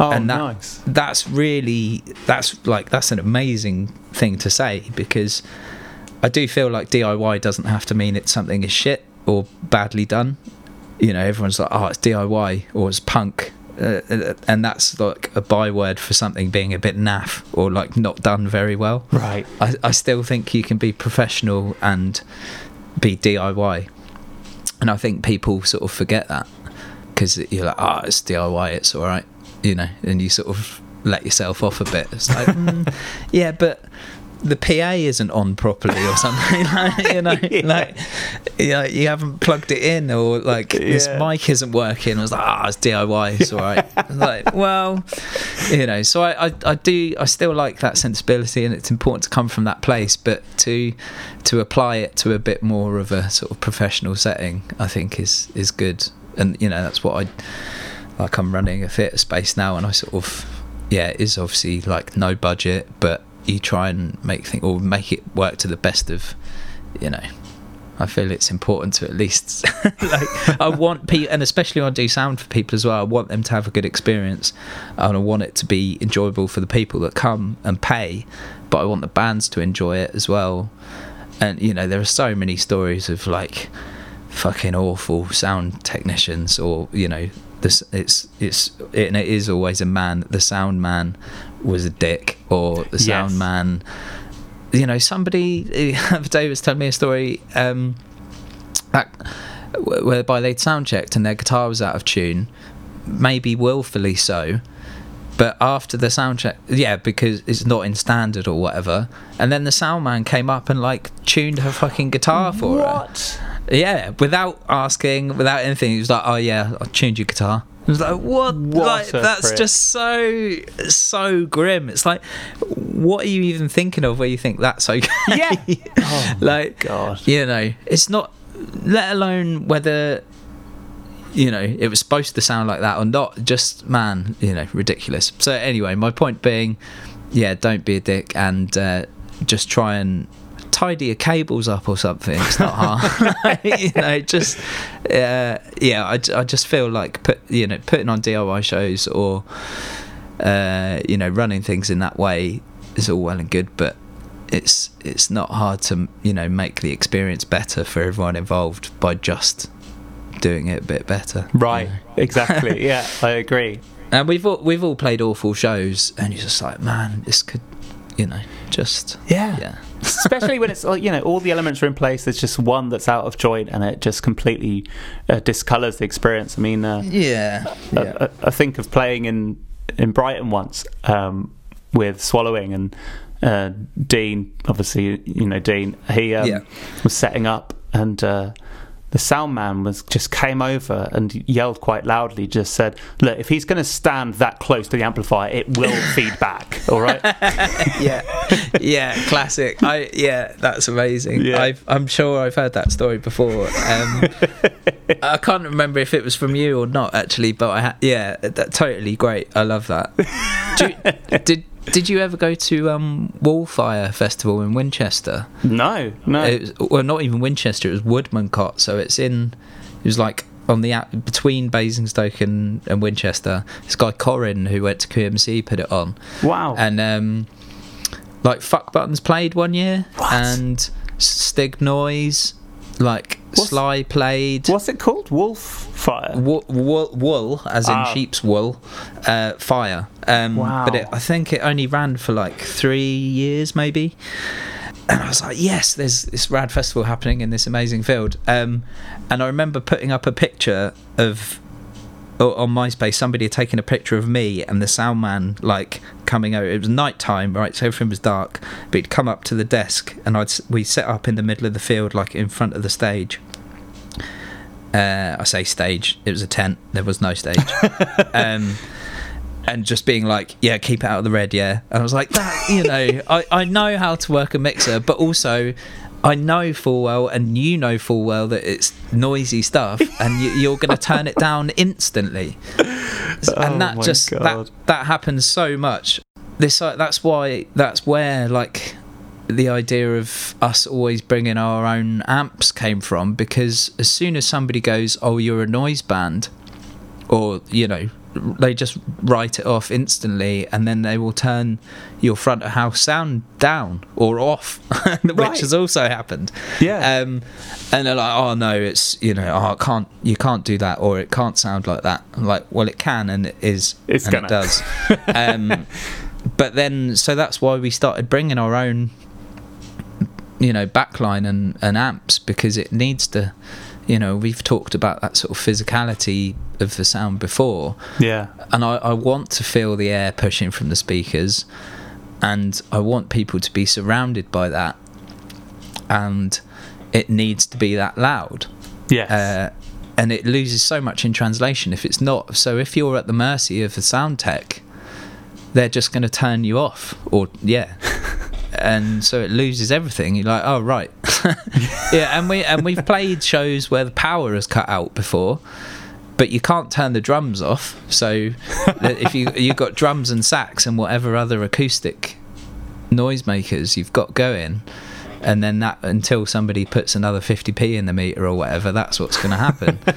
oh and that, nice that's really that's like that's an amazing thing to say because I do feel like DIY doesn't have to mean it's something is shit or badly done. You know, everyone's like, oh, it's DIY or it's punk. Uh, uh, and that's like a byword for something being a bit naff or like not done very well. right I, I still think you can be professional and be DIY. And I think people sort of forget that because you're like, oh, it's DIY, it's all right, you know, and you sort of let yourself off a bit. It's like, mm, yeah, but the PA isn't on properly or something, like, you know, Yeah. like you, know, you haven't plugged it in or like this mic isn't working. I was like, ah, it's DIY, it's all right. Like, well, you know, so I, I, I do, I still like that sensibility, and it's important to come from that place, but to to apply it to a bit more of a sort of professional setting, I think is is good, and you know, that's what I like. I'm running a theatre space now, and I sort of, yeah, it is obviously like no budget, but you try and make things or make it work to the best of, you know. I feel it's important to at least like I want people, and especially when I do sound for people as well. I want them to have a good experience, and I want it to be enjoyable for the people that come and pay. But I want the bands to enjoy it as well. And you know, there are so many stories of like fucking awful sound technicians, or you know, this it's it's it, and it is always a man. The sound man was a dick, or the sound Yes. man you know, somebody the other day was telling me a story um, that, whereby they'd sound checked and their guitar was out of tune, maybe willfully so, but after the sound check, yeah, because it's not in standard or whatever. And then the sound man came up and like tuned her fucking guitar for her. What? Yeah, without asking, without anything. He was like, "Oh yeah, I tuned your guitar." I was like, "What? What like that's prick. just so so grim." It's like, what are you even thinking of where you think that's okay? Yeah. Oh, like God. you know, it's not. Let alone whether you know it was supposed to sound like that or not. Just man, you know, ridiculous. So anyway, my point being, yeah, don't be a dick and uh, just try and tidy your cables up or something. It's not hard. you know, just uh, yeah. I, I just feel like put you know putting on DIY shows or uh, you know running things in that way is all well and good, but it's it's not hard to you know make the experience better for everyone involved by just doing it a bit better. Right. Exactly. yeah, I agree. And we've all, we've all played awful shows, and you're just like, man, this could, you know, just Yeah. yeah. Especially when it's you know all the elements are in place. There's just one that's out of joint, and it just completely uh, discolors the experience. I mean, uh, Yeah, I, I, I think of playing in in Brighton once um, with Swallowing and uh, Dean. Obviously, you know Dean. He um, Yeah. was setting up, and uh, the sound man was just came over and yelled quite loudly. Just said, "Look, if he's going to stand that close to the amplifier, it will feed back. All right." yeah, yeah, classic. I yeah, that's amazing. Yeah. I've, I'm sure I've heard that story before. Um, I can't remember if it was from you or not actually, but I ha- yeah, that totally great. I love that. You, did did you ever go to um, Woolfire Festival in Winchester? no, no. It was, well, not even Winchester. It was Woodmancott. So it's in. It was like on the between Basingstoke and, and Winchester. This guy Corin who went to QMC put it on wow. and um, like fuck buttons played one year What? and stig noise like What's- sly played What's it called? Wolf Fire. wool, wool, wool as in Ah. sheep's wool uh, fire um, Wow. but it, i think it only ran for like three years maybe and i was like yes there's this rad festival happening in this amazing field um, and i remember putting up a picture of on MySpace, somebody had taken a picture of me and the sound man like coming over. It was night time, right? So everything was dark. But he'd come up to the desk and I'd we set up in the middle of the field, like in front of the stage. Uh, I say stage. It was a tent. There was no stage. um, and just being like, yeah, keep it out of the red, yeah. And I was like, that, you know, I, I know how to work a mixer, but also I know full well, and you know full well that it's noisy stuff, and you, you're going to turn it down instantly. Oh and that just God. that that happens so much. This uh, that's why that's where like the idea of us always bringing our own amps came from because as soon as somebody goes, "Oh, you're a noise band," or you know they just write it off instantly and then they will turn your front of house sound down or off which Right. has also happened Yeah. um and they're like oh no it's you know oh, can't you can't do that or it can't sound like that I'm like well it can and it is It's and gonna. it does um but then so that's why we started bringing our own you know backline and, and amps because it needs to you know we've talked about that sort of physicality of the sound before. Yeah. and I, I want to feel the air pushing from the speakers and I want people to be surrounded by that. And it needs to be that loud. Yes. uh, and it loses so much in translation if it's not. So if you're at the mercy of the sound tech they're just going to turn you off or yeah and so it loses everything. You're like oh right. Yeah and we and we've played shows where the power is cut out before but you can't turn the drums off. So if you you've got drums and sax and whatever other acoustic noisemakers you've got going and then that until somebody puts another 50p in the meter or whatever that's what's going to happen.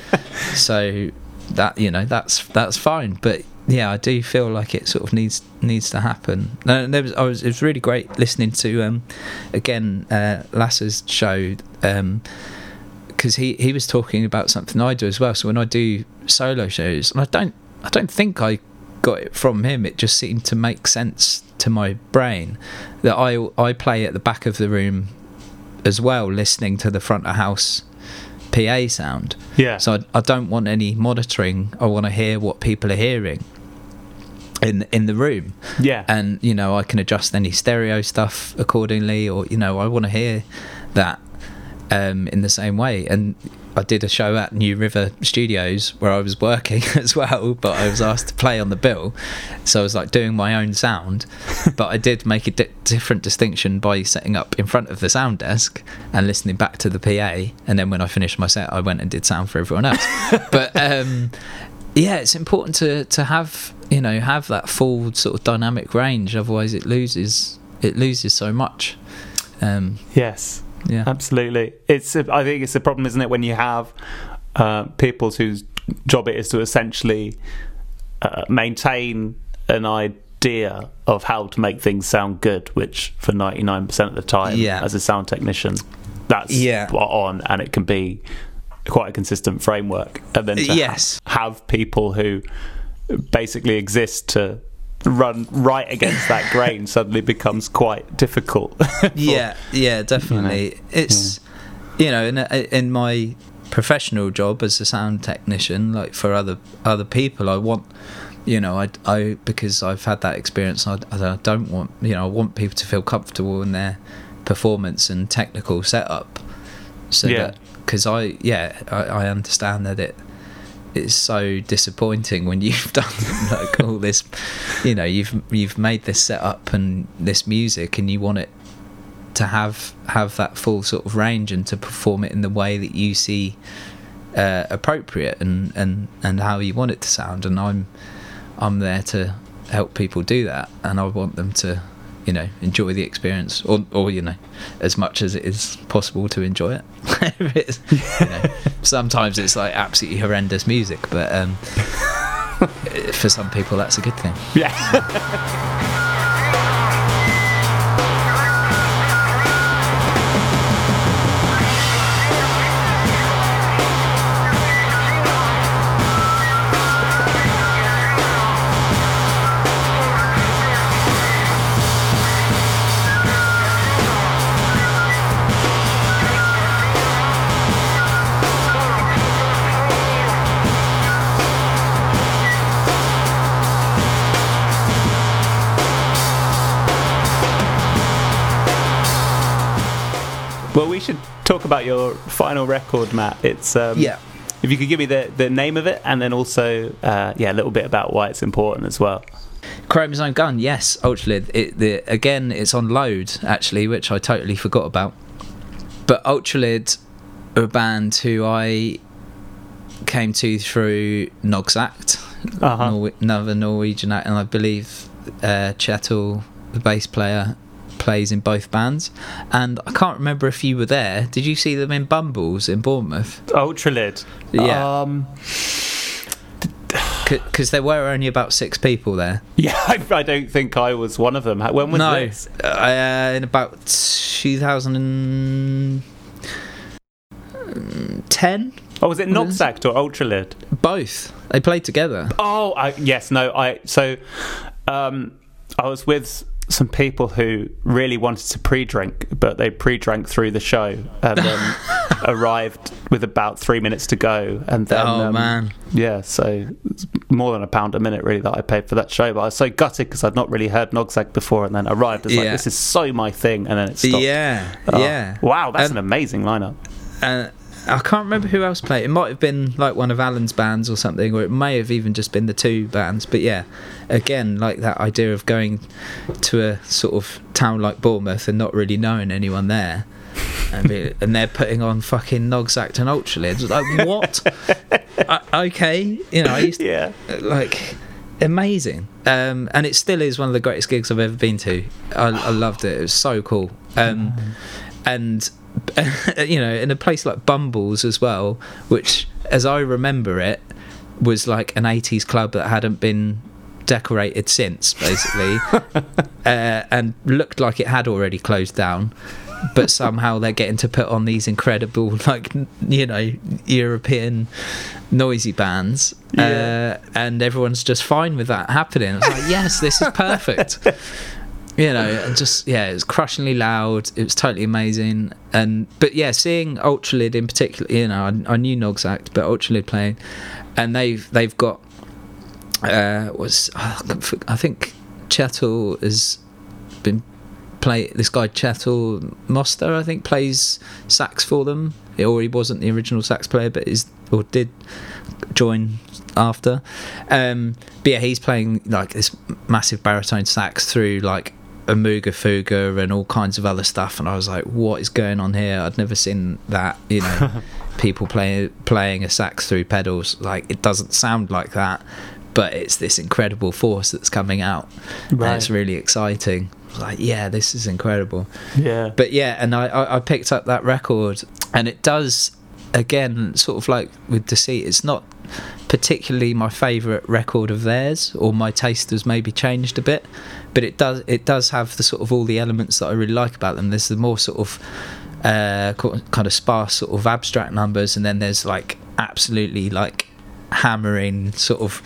So that you know that's that's fine. But yeah i do feel like it sort of needs needs to happen. And there was i was it was really great listening to um again uh show um because he he was talking about something i do as well. So when i do solo shows and i don't i don't think i got it from him it just seemed to make sense to my brain that i i play at the back of the room as well listening to the front of house pa sound yeah. so I, I don't want any monitoring. I want to hear what people are hearing. in in the room Yeah. and you know I can adjust any stereo stuff accordingly, or you know I want to hear that um, in the same way. And I did a show at New River Studios where I was working as well, but I was asked to play on the bill, so I was like doing my own sound. But I did make a di- different distinction by setting up in front of the sound desk and listening back to the PA, and then when I finished my set, I went and did sound for everyone else. but um, yeah, it's important to to have you know have that full sort of dynamic range. Otherwise, it loses it loses so much. Um, yes. Yeah, Absolutely. It's. I think it's a problem, isn't it, when you have uh, people whose job it is to essentially uh, maintain an idea of how to make things sound good, which for ninety nine percent of the time, Yeah. as a sound technician, that's Yeah. spot on, and it can be quite a consistent framework. And then Yes. have people who basically exist to run right against that grain suddenly becomes quite difficult. yeah, yeah, definitely. It's you know, in in my professional job as a sound technician, like for other other people, I want you know, I, I because I've had that experience. I, I don't want you know, I want people to feel comfortable in their performance and technical setup. So Yeah. that because I yeah I, I understand that it it's so disappointing when you've done like all this you know you've you've made this setup and this music and you want it to have have that full sort of range and to perform it in the way that you see uh, appropriate and, and and how you want it to sound. And I'm I'm there to help people do that. And I want them to you know enjoy the experience or or you know as much as it is possible to enjoy it sometimes it's like absolutely horrendous music but um for some people that's a good thing yeah. talk about your final record, Matt. It's um, Yeah. If you could give me the, the name of it and then also uh, yeah a little bit about why it's important as well. Chromosome Gun, yes, Ultralyd. It, the, again, it's on Load actually, which I totally forgot about. But Ultralyd are a band who I came to through Noxagt, Uh-huh. Norwe- another Norwegian act, and I believe uh, Kjetil, the bass player, plays in both bands. And I can't remember if you were there. Did you see them in Bumbles in Bournemouth? Ultralyd. Yeah. Um, Because there were only about six people there. yeah, I, I don't think I was one of them. When was no, this? uh, in about 2010. Oh, was it Noxagt or Ultralyd? Both. They played together. Oh, I, yes, no. I so um, I was with some people who really wanted to pre-drink, but they pre-drank through the show and then arrived with about three minutes to go, and then Oh, um, man. yeah, so it's more than a pound a minute really that I paid for that show. But I was so gutted because I'd not really heard Noxagt before, and then arrived. It's like Yeah. this is so my thing, and then it stopped. Yeah, Oh, yeah. Wow, that's And- an amazing lineup. Uh, I can't remember who else played. It might have been like one of Alan's bands or something, or it may have even just been the two bands. But yeah, again, like that idea of going to a sort of town like Bournemouth and not really knowing anyone there. And, be, and they're putting on fucking Noxagt and Ultra Ultralyds. Like, what? I, okay. You know, I used to, Yeah. like amazing um and it still is one of the greatest gigs i've ever been to i, I loved it it was so cool um and you know in a place like bumbles as well which as i remember it was like an 80s club that hadn't been decorated since basically. Uh, and looked like it had already closed down but somehow they're getting to put on these incredible like you know european noisy bands. Yeah. uh, and everyone's just fine with that happening. It's like yes this is perfect you know just yeah it was crushingly loud. It was totally amazing. And but yeah seeing Ultralyd in particular you know i, I knew Noxagt but Ultralyd playing and they've they've got uh, was oh, I think Kjetil has been play this guy Kjetil Møster I think plays sax for them. Or he wasn't the original sax player but is or did join after. Um, but yeah he's playing like this massive baritone sax through like a Moogerfooger and all kinds of other stuff and I was like what is going on here I'd never seen that you know people playing playing a sax through pedals like it doesn't sound like that but it's this incredible force that's coming out Right. and it's really exciting like yeah this is incredible Yeah. but yeah and I, I, I picked up that record and it does again sort of like with deceit it's not particularly my favorite record of theirs or my taste has maybe changed a bit but it does it does have the sort of all the elements that i really like about them. There's the more sort of uh kind of sparse sort of abstract numbers and then there's like absolutely like hammering sort of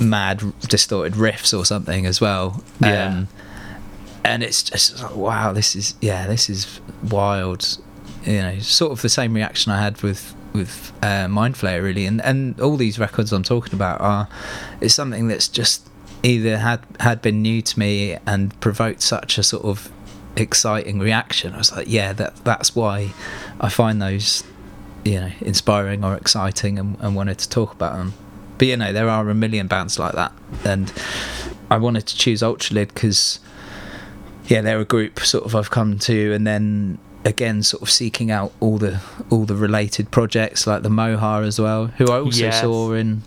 mad distorted riffs or something as well. Yeah. um, and it's just like, wow this is yeah this is wild. You know sort of the same reaction i had with with uh, Mindflayer really. And and all these records i'm talking about are it's something that's just either had had been new to me and provoked such a sort of exciting reaction. I was like yeah that that's why i find those you know inspiring or exciting and, and wanted to talk about them but you know there are a million bands like that. And i wanted to choose Ultralyd because yeah, they're a group sort of I've come to, and then again, sort of seeking out all the all the related projects like the MoHa! as well, who I also Yes. saw in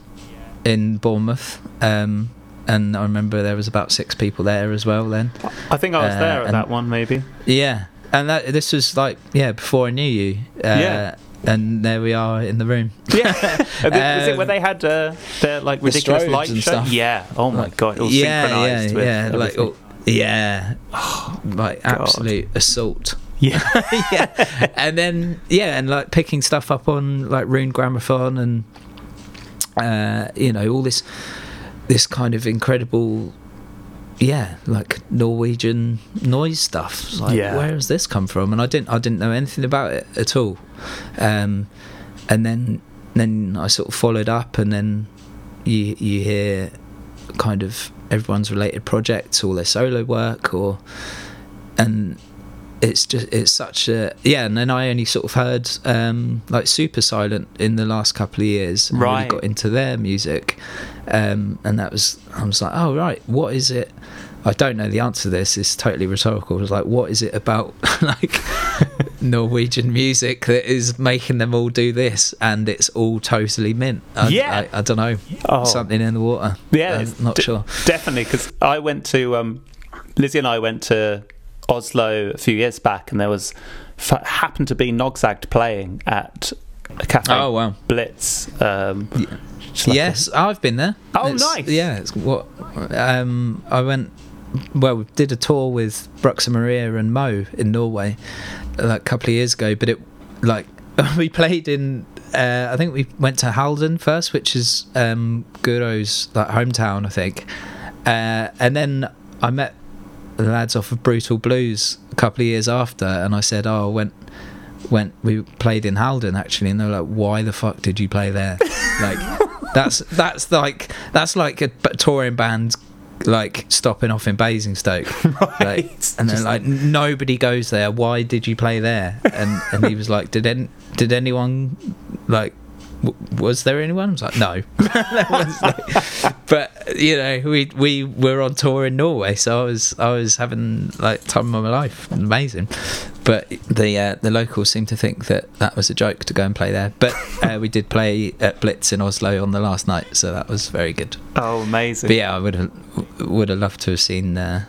in Bournemouth. Um, and I remember there was about six people there as well then. I think I was Uh, there at that one, maybe. Yeah, and that this was like yeah before I knew you. Uh, Yeah. And there we are in the room. Yeah. Is it where Um, they had uh, their like ridiculous strobes light and show? stuff. Yeah. Oh my Like, god. It was yeah, synchronized yeah, with yeah, like oh, yeah, like God. absolute assault. yeah. yeah, and then yeah, and like picking stuff up on like Rune Grammofon and uh, you know all this this kind of incredible yeah like Norwegian noise stuff. It's like Yeah. where has this come from? And I didn't I didn't know anything about it at all. Um, and then then I sort of followed up, and then you you hear kind of everyone's related projects, all their solo work, or and it's just it's such a yeah. And then I only sort of heard um, like Supersilent in the last couple of years, and Right. really got into their music, um, and that was I was like, oh right, what is it? I don't know the answer to this. It's totally rhetorical. I was like, what is it about like Norwegian music that is making them all do this, and it's all totally mint? I, Yeah. I, I don't know. Oh. Something in the water. Yeah, I'm not d- sure. Definitely, because I went to um, Lizzie and I went to Oslo a few years back, and there was happened to be Noxagt playing at a cafe. Oh, wow. Blitz. Um, it's like a- yes, I've been there. Oh, It's- nice. Yeah, it's what um, I went. Well, we did a tour with Bruxa Maria and MoE in Norway like a couple of years ago, but it like we played in. Uh, I think we went to Halden first, which is um, Guro's like hometown, I think, uh, and then I met the lads off of Brutal Blues a couple of years after, and I said, "Oh, I went." Went we played in Halden actually, and they're like, "Why the fuck did you play there?" Like, that's that's like that's like a touring band like stopping off in Basingstoke, Right. like, and then like nobody goes there. Why did you play there? And and he was like, did any, did anyone like was there anyone? I was like, no. There was, like- but you know, we we were on tour in Norway, so I was I was having like time of my life, amazing. But the uh, the locals seemed to think that that was a joke to go and play there. But uh, we did play at Blitz in Oslo on the last night, so that was very good. Oh, amazing. But yeah, I would have would have loved to have seen uh,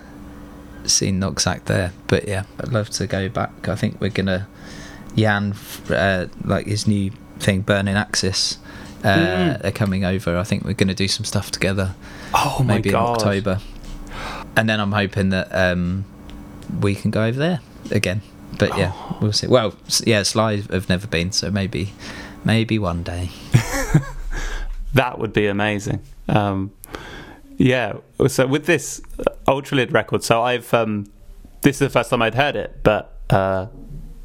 seen Noxagt there. But yeah, I'd love to go back. I think we're gonna Jan uh, like his new thing, Burning Axis. Uh, Mm. They're coming over. I think we're gonna do some stuff together, oh my maybe in god. October. And then I'm hoping that um, we can go over there again. But yeah, Oh. we'll see. Well, yeah, Sly have never been, so maybe maybe one day. That would be amazing. Um, yeah. So with this uh, Ultralyd record, so I've um, this is the first time I'd heard it, but uh,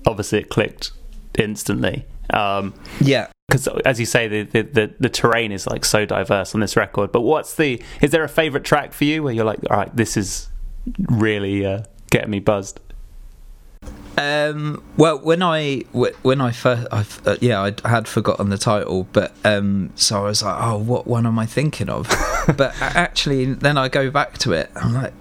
obviously it clicked instantly. Um, Yeah. because as you say, the, the, the the terrain is like so diverse on this record. But what's the? Is there a favorite track for you where you're like, all right, this is really uh, getting me buzzed? Um, well, when I when I first, I, uh, yeah, I had forgotten the title, but um, so I was like, oh, what one am I thinking of? but actually, then I go back to it. I'm like,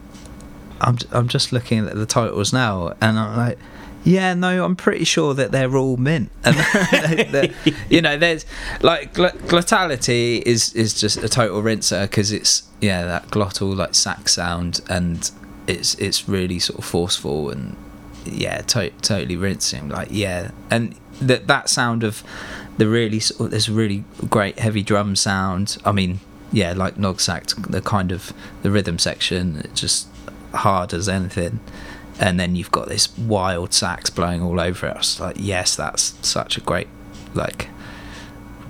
I'm I'm just looking at the titles now, and I'm like, yeah, no, I'm pretty sure that they're all mint. And they're, they're, you know, there's like gl- glottality is is just a total rinser because it's yeah that glottal like sax sound, and it's it's really sort of forceful and yeah, to- totally rinsing. Like yeah, and that that sound of the really sort of, oh, there's really great heavy drum sound. I mean, yeah, like Noxagt, the kind of the rhythm section, it's just hard as anything. And then you've got this wild sax blowing all over it. I was like, yes, that's such a great, like,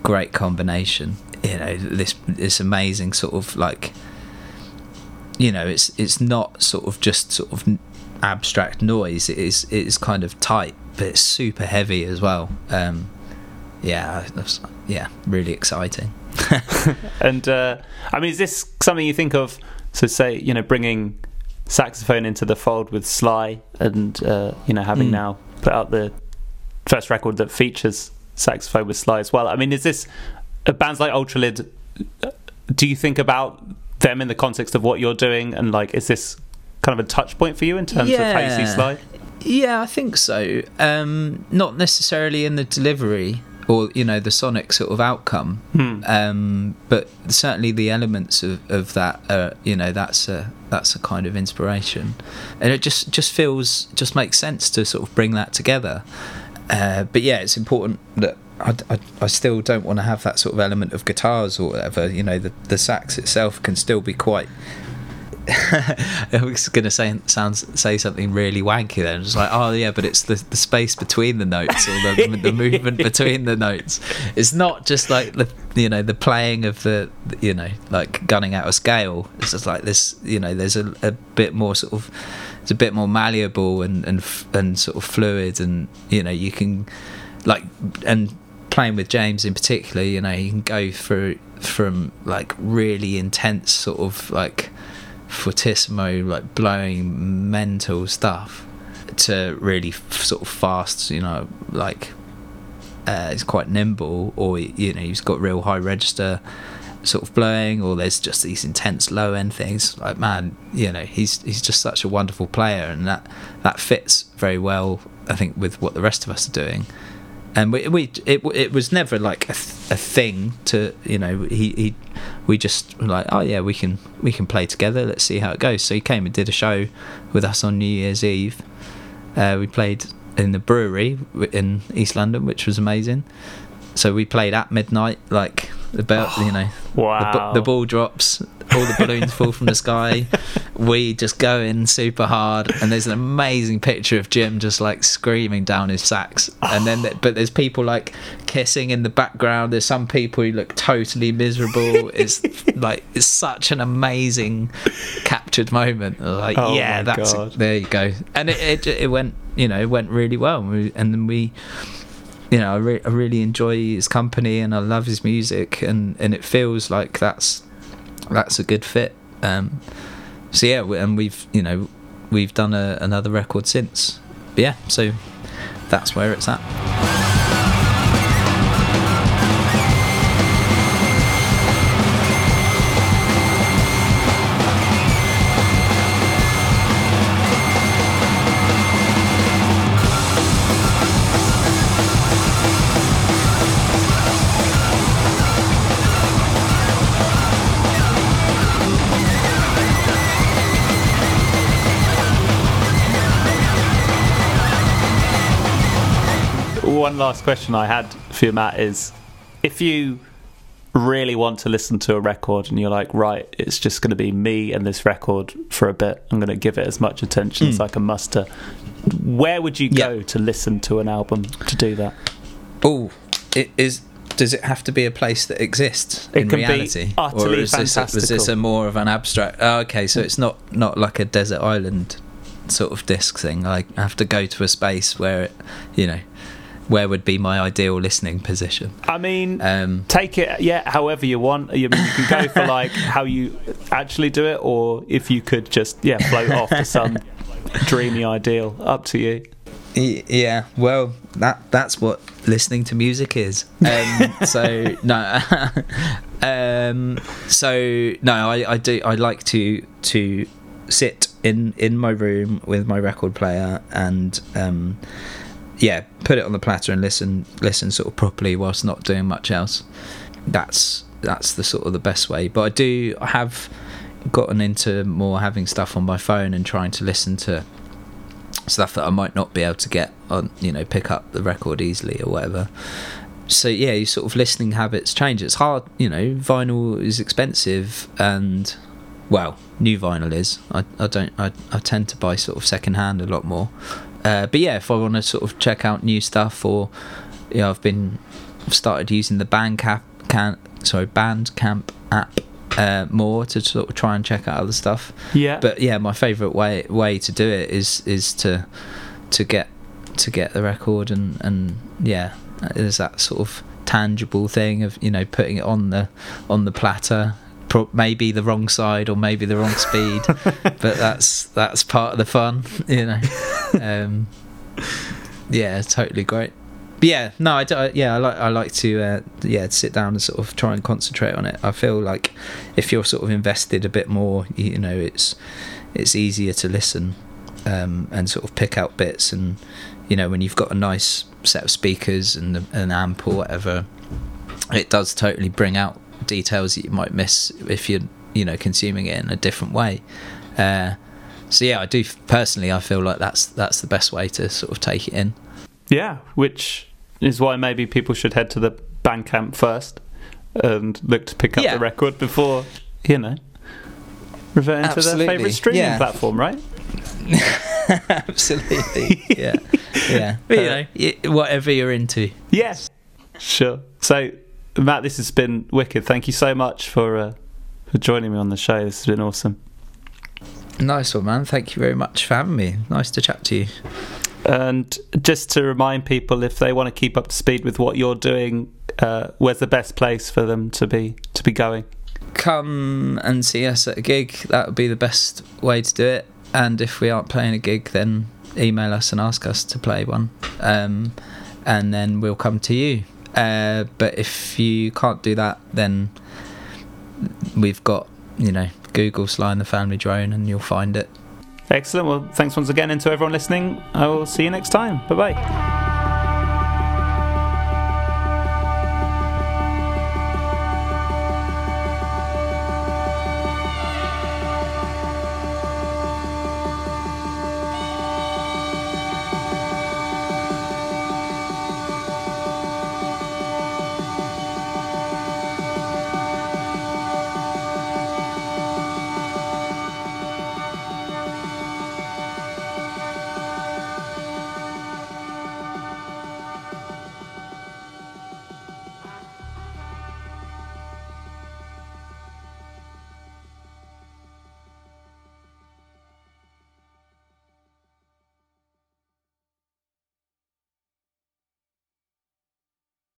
great combination. You know, this this amazing sort of like, you know, it's it's not sort of just sort of abstract noise. It is it is kind of tight, but it's super heavy as well. Um, yeah, that's, yeah, really exciting. and uh, I mean, is this something you think of? So, say you know, bringing saxophone into the fold with Sly, and uh, you know, having mm. now put out the first record that features saxophone with Sly as well. I mean, is this uh, bands like Ultralyd? Uh, do you think about them in the context of what you're doing, and like, is this kind of a touch point for you in terms yeah. of how you see Sly? Yeah, I think so. Um, not necessarily in the delivery or you know the sonic sort of outcome, hmm. um, but certainly the elements of, of that. Uh, you know, that's a that's a kind of inspiration, and it just just feels just makes sense to sort of bring that together. Uh, but yeah, it's important that I, I, I, still don't want to have that sort of element of guitars or whatever. You know, the, the sax itself can still be quite I was going to say sounds say something really wanky then. Just like, oh yeah, but it's the, the space between the notes or the, the movement between the notes. It's not just like the you know the playing of the you know like gunning out a scale. It's just like this you know there's a, a bit more sort of it's a bit more malleable and and and sort of fluid and you know you can like and playing with James in particular you know you can go through from like really intense sort of like fortissimo, like blowing mental stuff, to really f- sort of fast, you know, like uh, it's quite nimble, or you know, he's got real high register sort of blowing, or there's just these intense low end things. Like man, you know, he's he's just such a wonderful player, and that that fits very well, I think, with what the rest of us are doing and we, we it, it was never like a, a thing to you know he, he we just were like oh yeah we can we can play together. Let's see how it goes. So he came and did a show with us on new year's eve. Uh, we played in the brewery in east london which was amazing. So we played at midnight like the bell oh, you know wow. the, the ball drops all the balloons fall from the sky. We just go in super hard, and there's an amazing picture of Jim just like screaming down his sax. And then, but there's people like kissing in the background. There's some people who look totally miserable. It's like it's such an amazing captured moment. Like, oh yeah, that's there you go. And it, it it went you know it went really well, and, we, and then we you know, I, re- I, really enjoy his company and I love his music, and, and it feels like that's that's a good fit. Um, so yeah, and we've you know we've done a, another record since. But yeah, so that's where it's at. One last question I had for you, Matt, is if you really want to listen to a record and you're like, right, it's just going to be me and this record for a bit, I'm going to give it as much attention mm. as. I can muster. Where would you go to listen to an album to do that? Oh, it is. Does it have to be a place that exists it in reality, or is this, a, this a more of an abstract? Oh, okay, so it's not not like a desert island sort of disc thing. I have to go to a space where it, you know, where would be my ideal listening position. I mean, Um, take it yeah however you want you, mean, you can go for like how you actually do it or if you could just yeah float off to some dreamy ideal up to you Yeah, well, that that's what listening to music is. Um, so no, um, so no, I, I do. I like to to sit in in my room with my record player and um, yeah, put it on the platter and listen listen sort of properly whilst not doing much else. That's that's the sort of the best way. But I do I have gotten into more having stuff on my phone and trying to listen to stuff that I might not be able to get on, you know, pick up the record easily or whatever. So yeah, your sort of listening habits change. It's hard, you know. Vinyl is expensive, and well, new vinyl is. I, I don't. I, I tend to buy sort of second hand a lot more. Uh, but yeah, if I want to sort of check out new stuff, or you know, I've been I've started using the Bandcamp can sorry Bandcamp app uh, more to sort of try and check out other stuff. Yeah. But yeah my favorite way way to do it is is to to get to get the record and and yeah there's that sort of tangible thing of you know putting it on the on the platter pro- maybe the wrong side or maybe the wrong speed but that's that's part of the fun you know? Um yeah totally great. But yeah no i I- yeah i like i like to uh, yeah sit down and sort of try and concentrate on it. I feel like if you're sort of invested a bit more you know it's it's easier to listen um, and sort of pick out bits. And you know when you've got a nice set of speakers and an amp or whatever it does totally bring out details that you might miss if you're you know consuming it in a different way. Uh, so yeah i do personally i feel like that's that's the best way to sort of take it in. Yeah which is why maybe people should head to the Bandcamp first and look to pick up Yeah. the record before you know reverting to their favorite streaming yeah. platform right? Absolutely. Yeah. Yeah. But you know. whatever you're into. Yeah, sure. So, Matt, this has been wicked. Thank you so much for uh, for joining me on the show. This has been awesome. nice one man thank you very much for having me nice to chat to you And just to remind people, if they want to keep up to speed with what you're doing, uh, where's the best place for them to be to be going? come and see us at a gig. That would be the best way to do it. And if we aren't playing a gig, then email us and ask us to play one, um, and then we'll come to you. Uh, but if you can't do that, then we've got you know Google Sly and the Family Drone, and you'll find it. Excellent. Well, thanks once again, and to everyone listening. I will see you next time. Bye bye.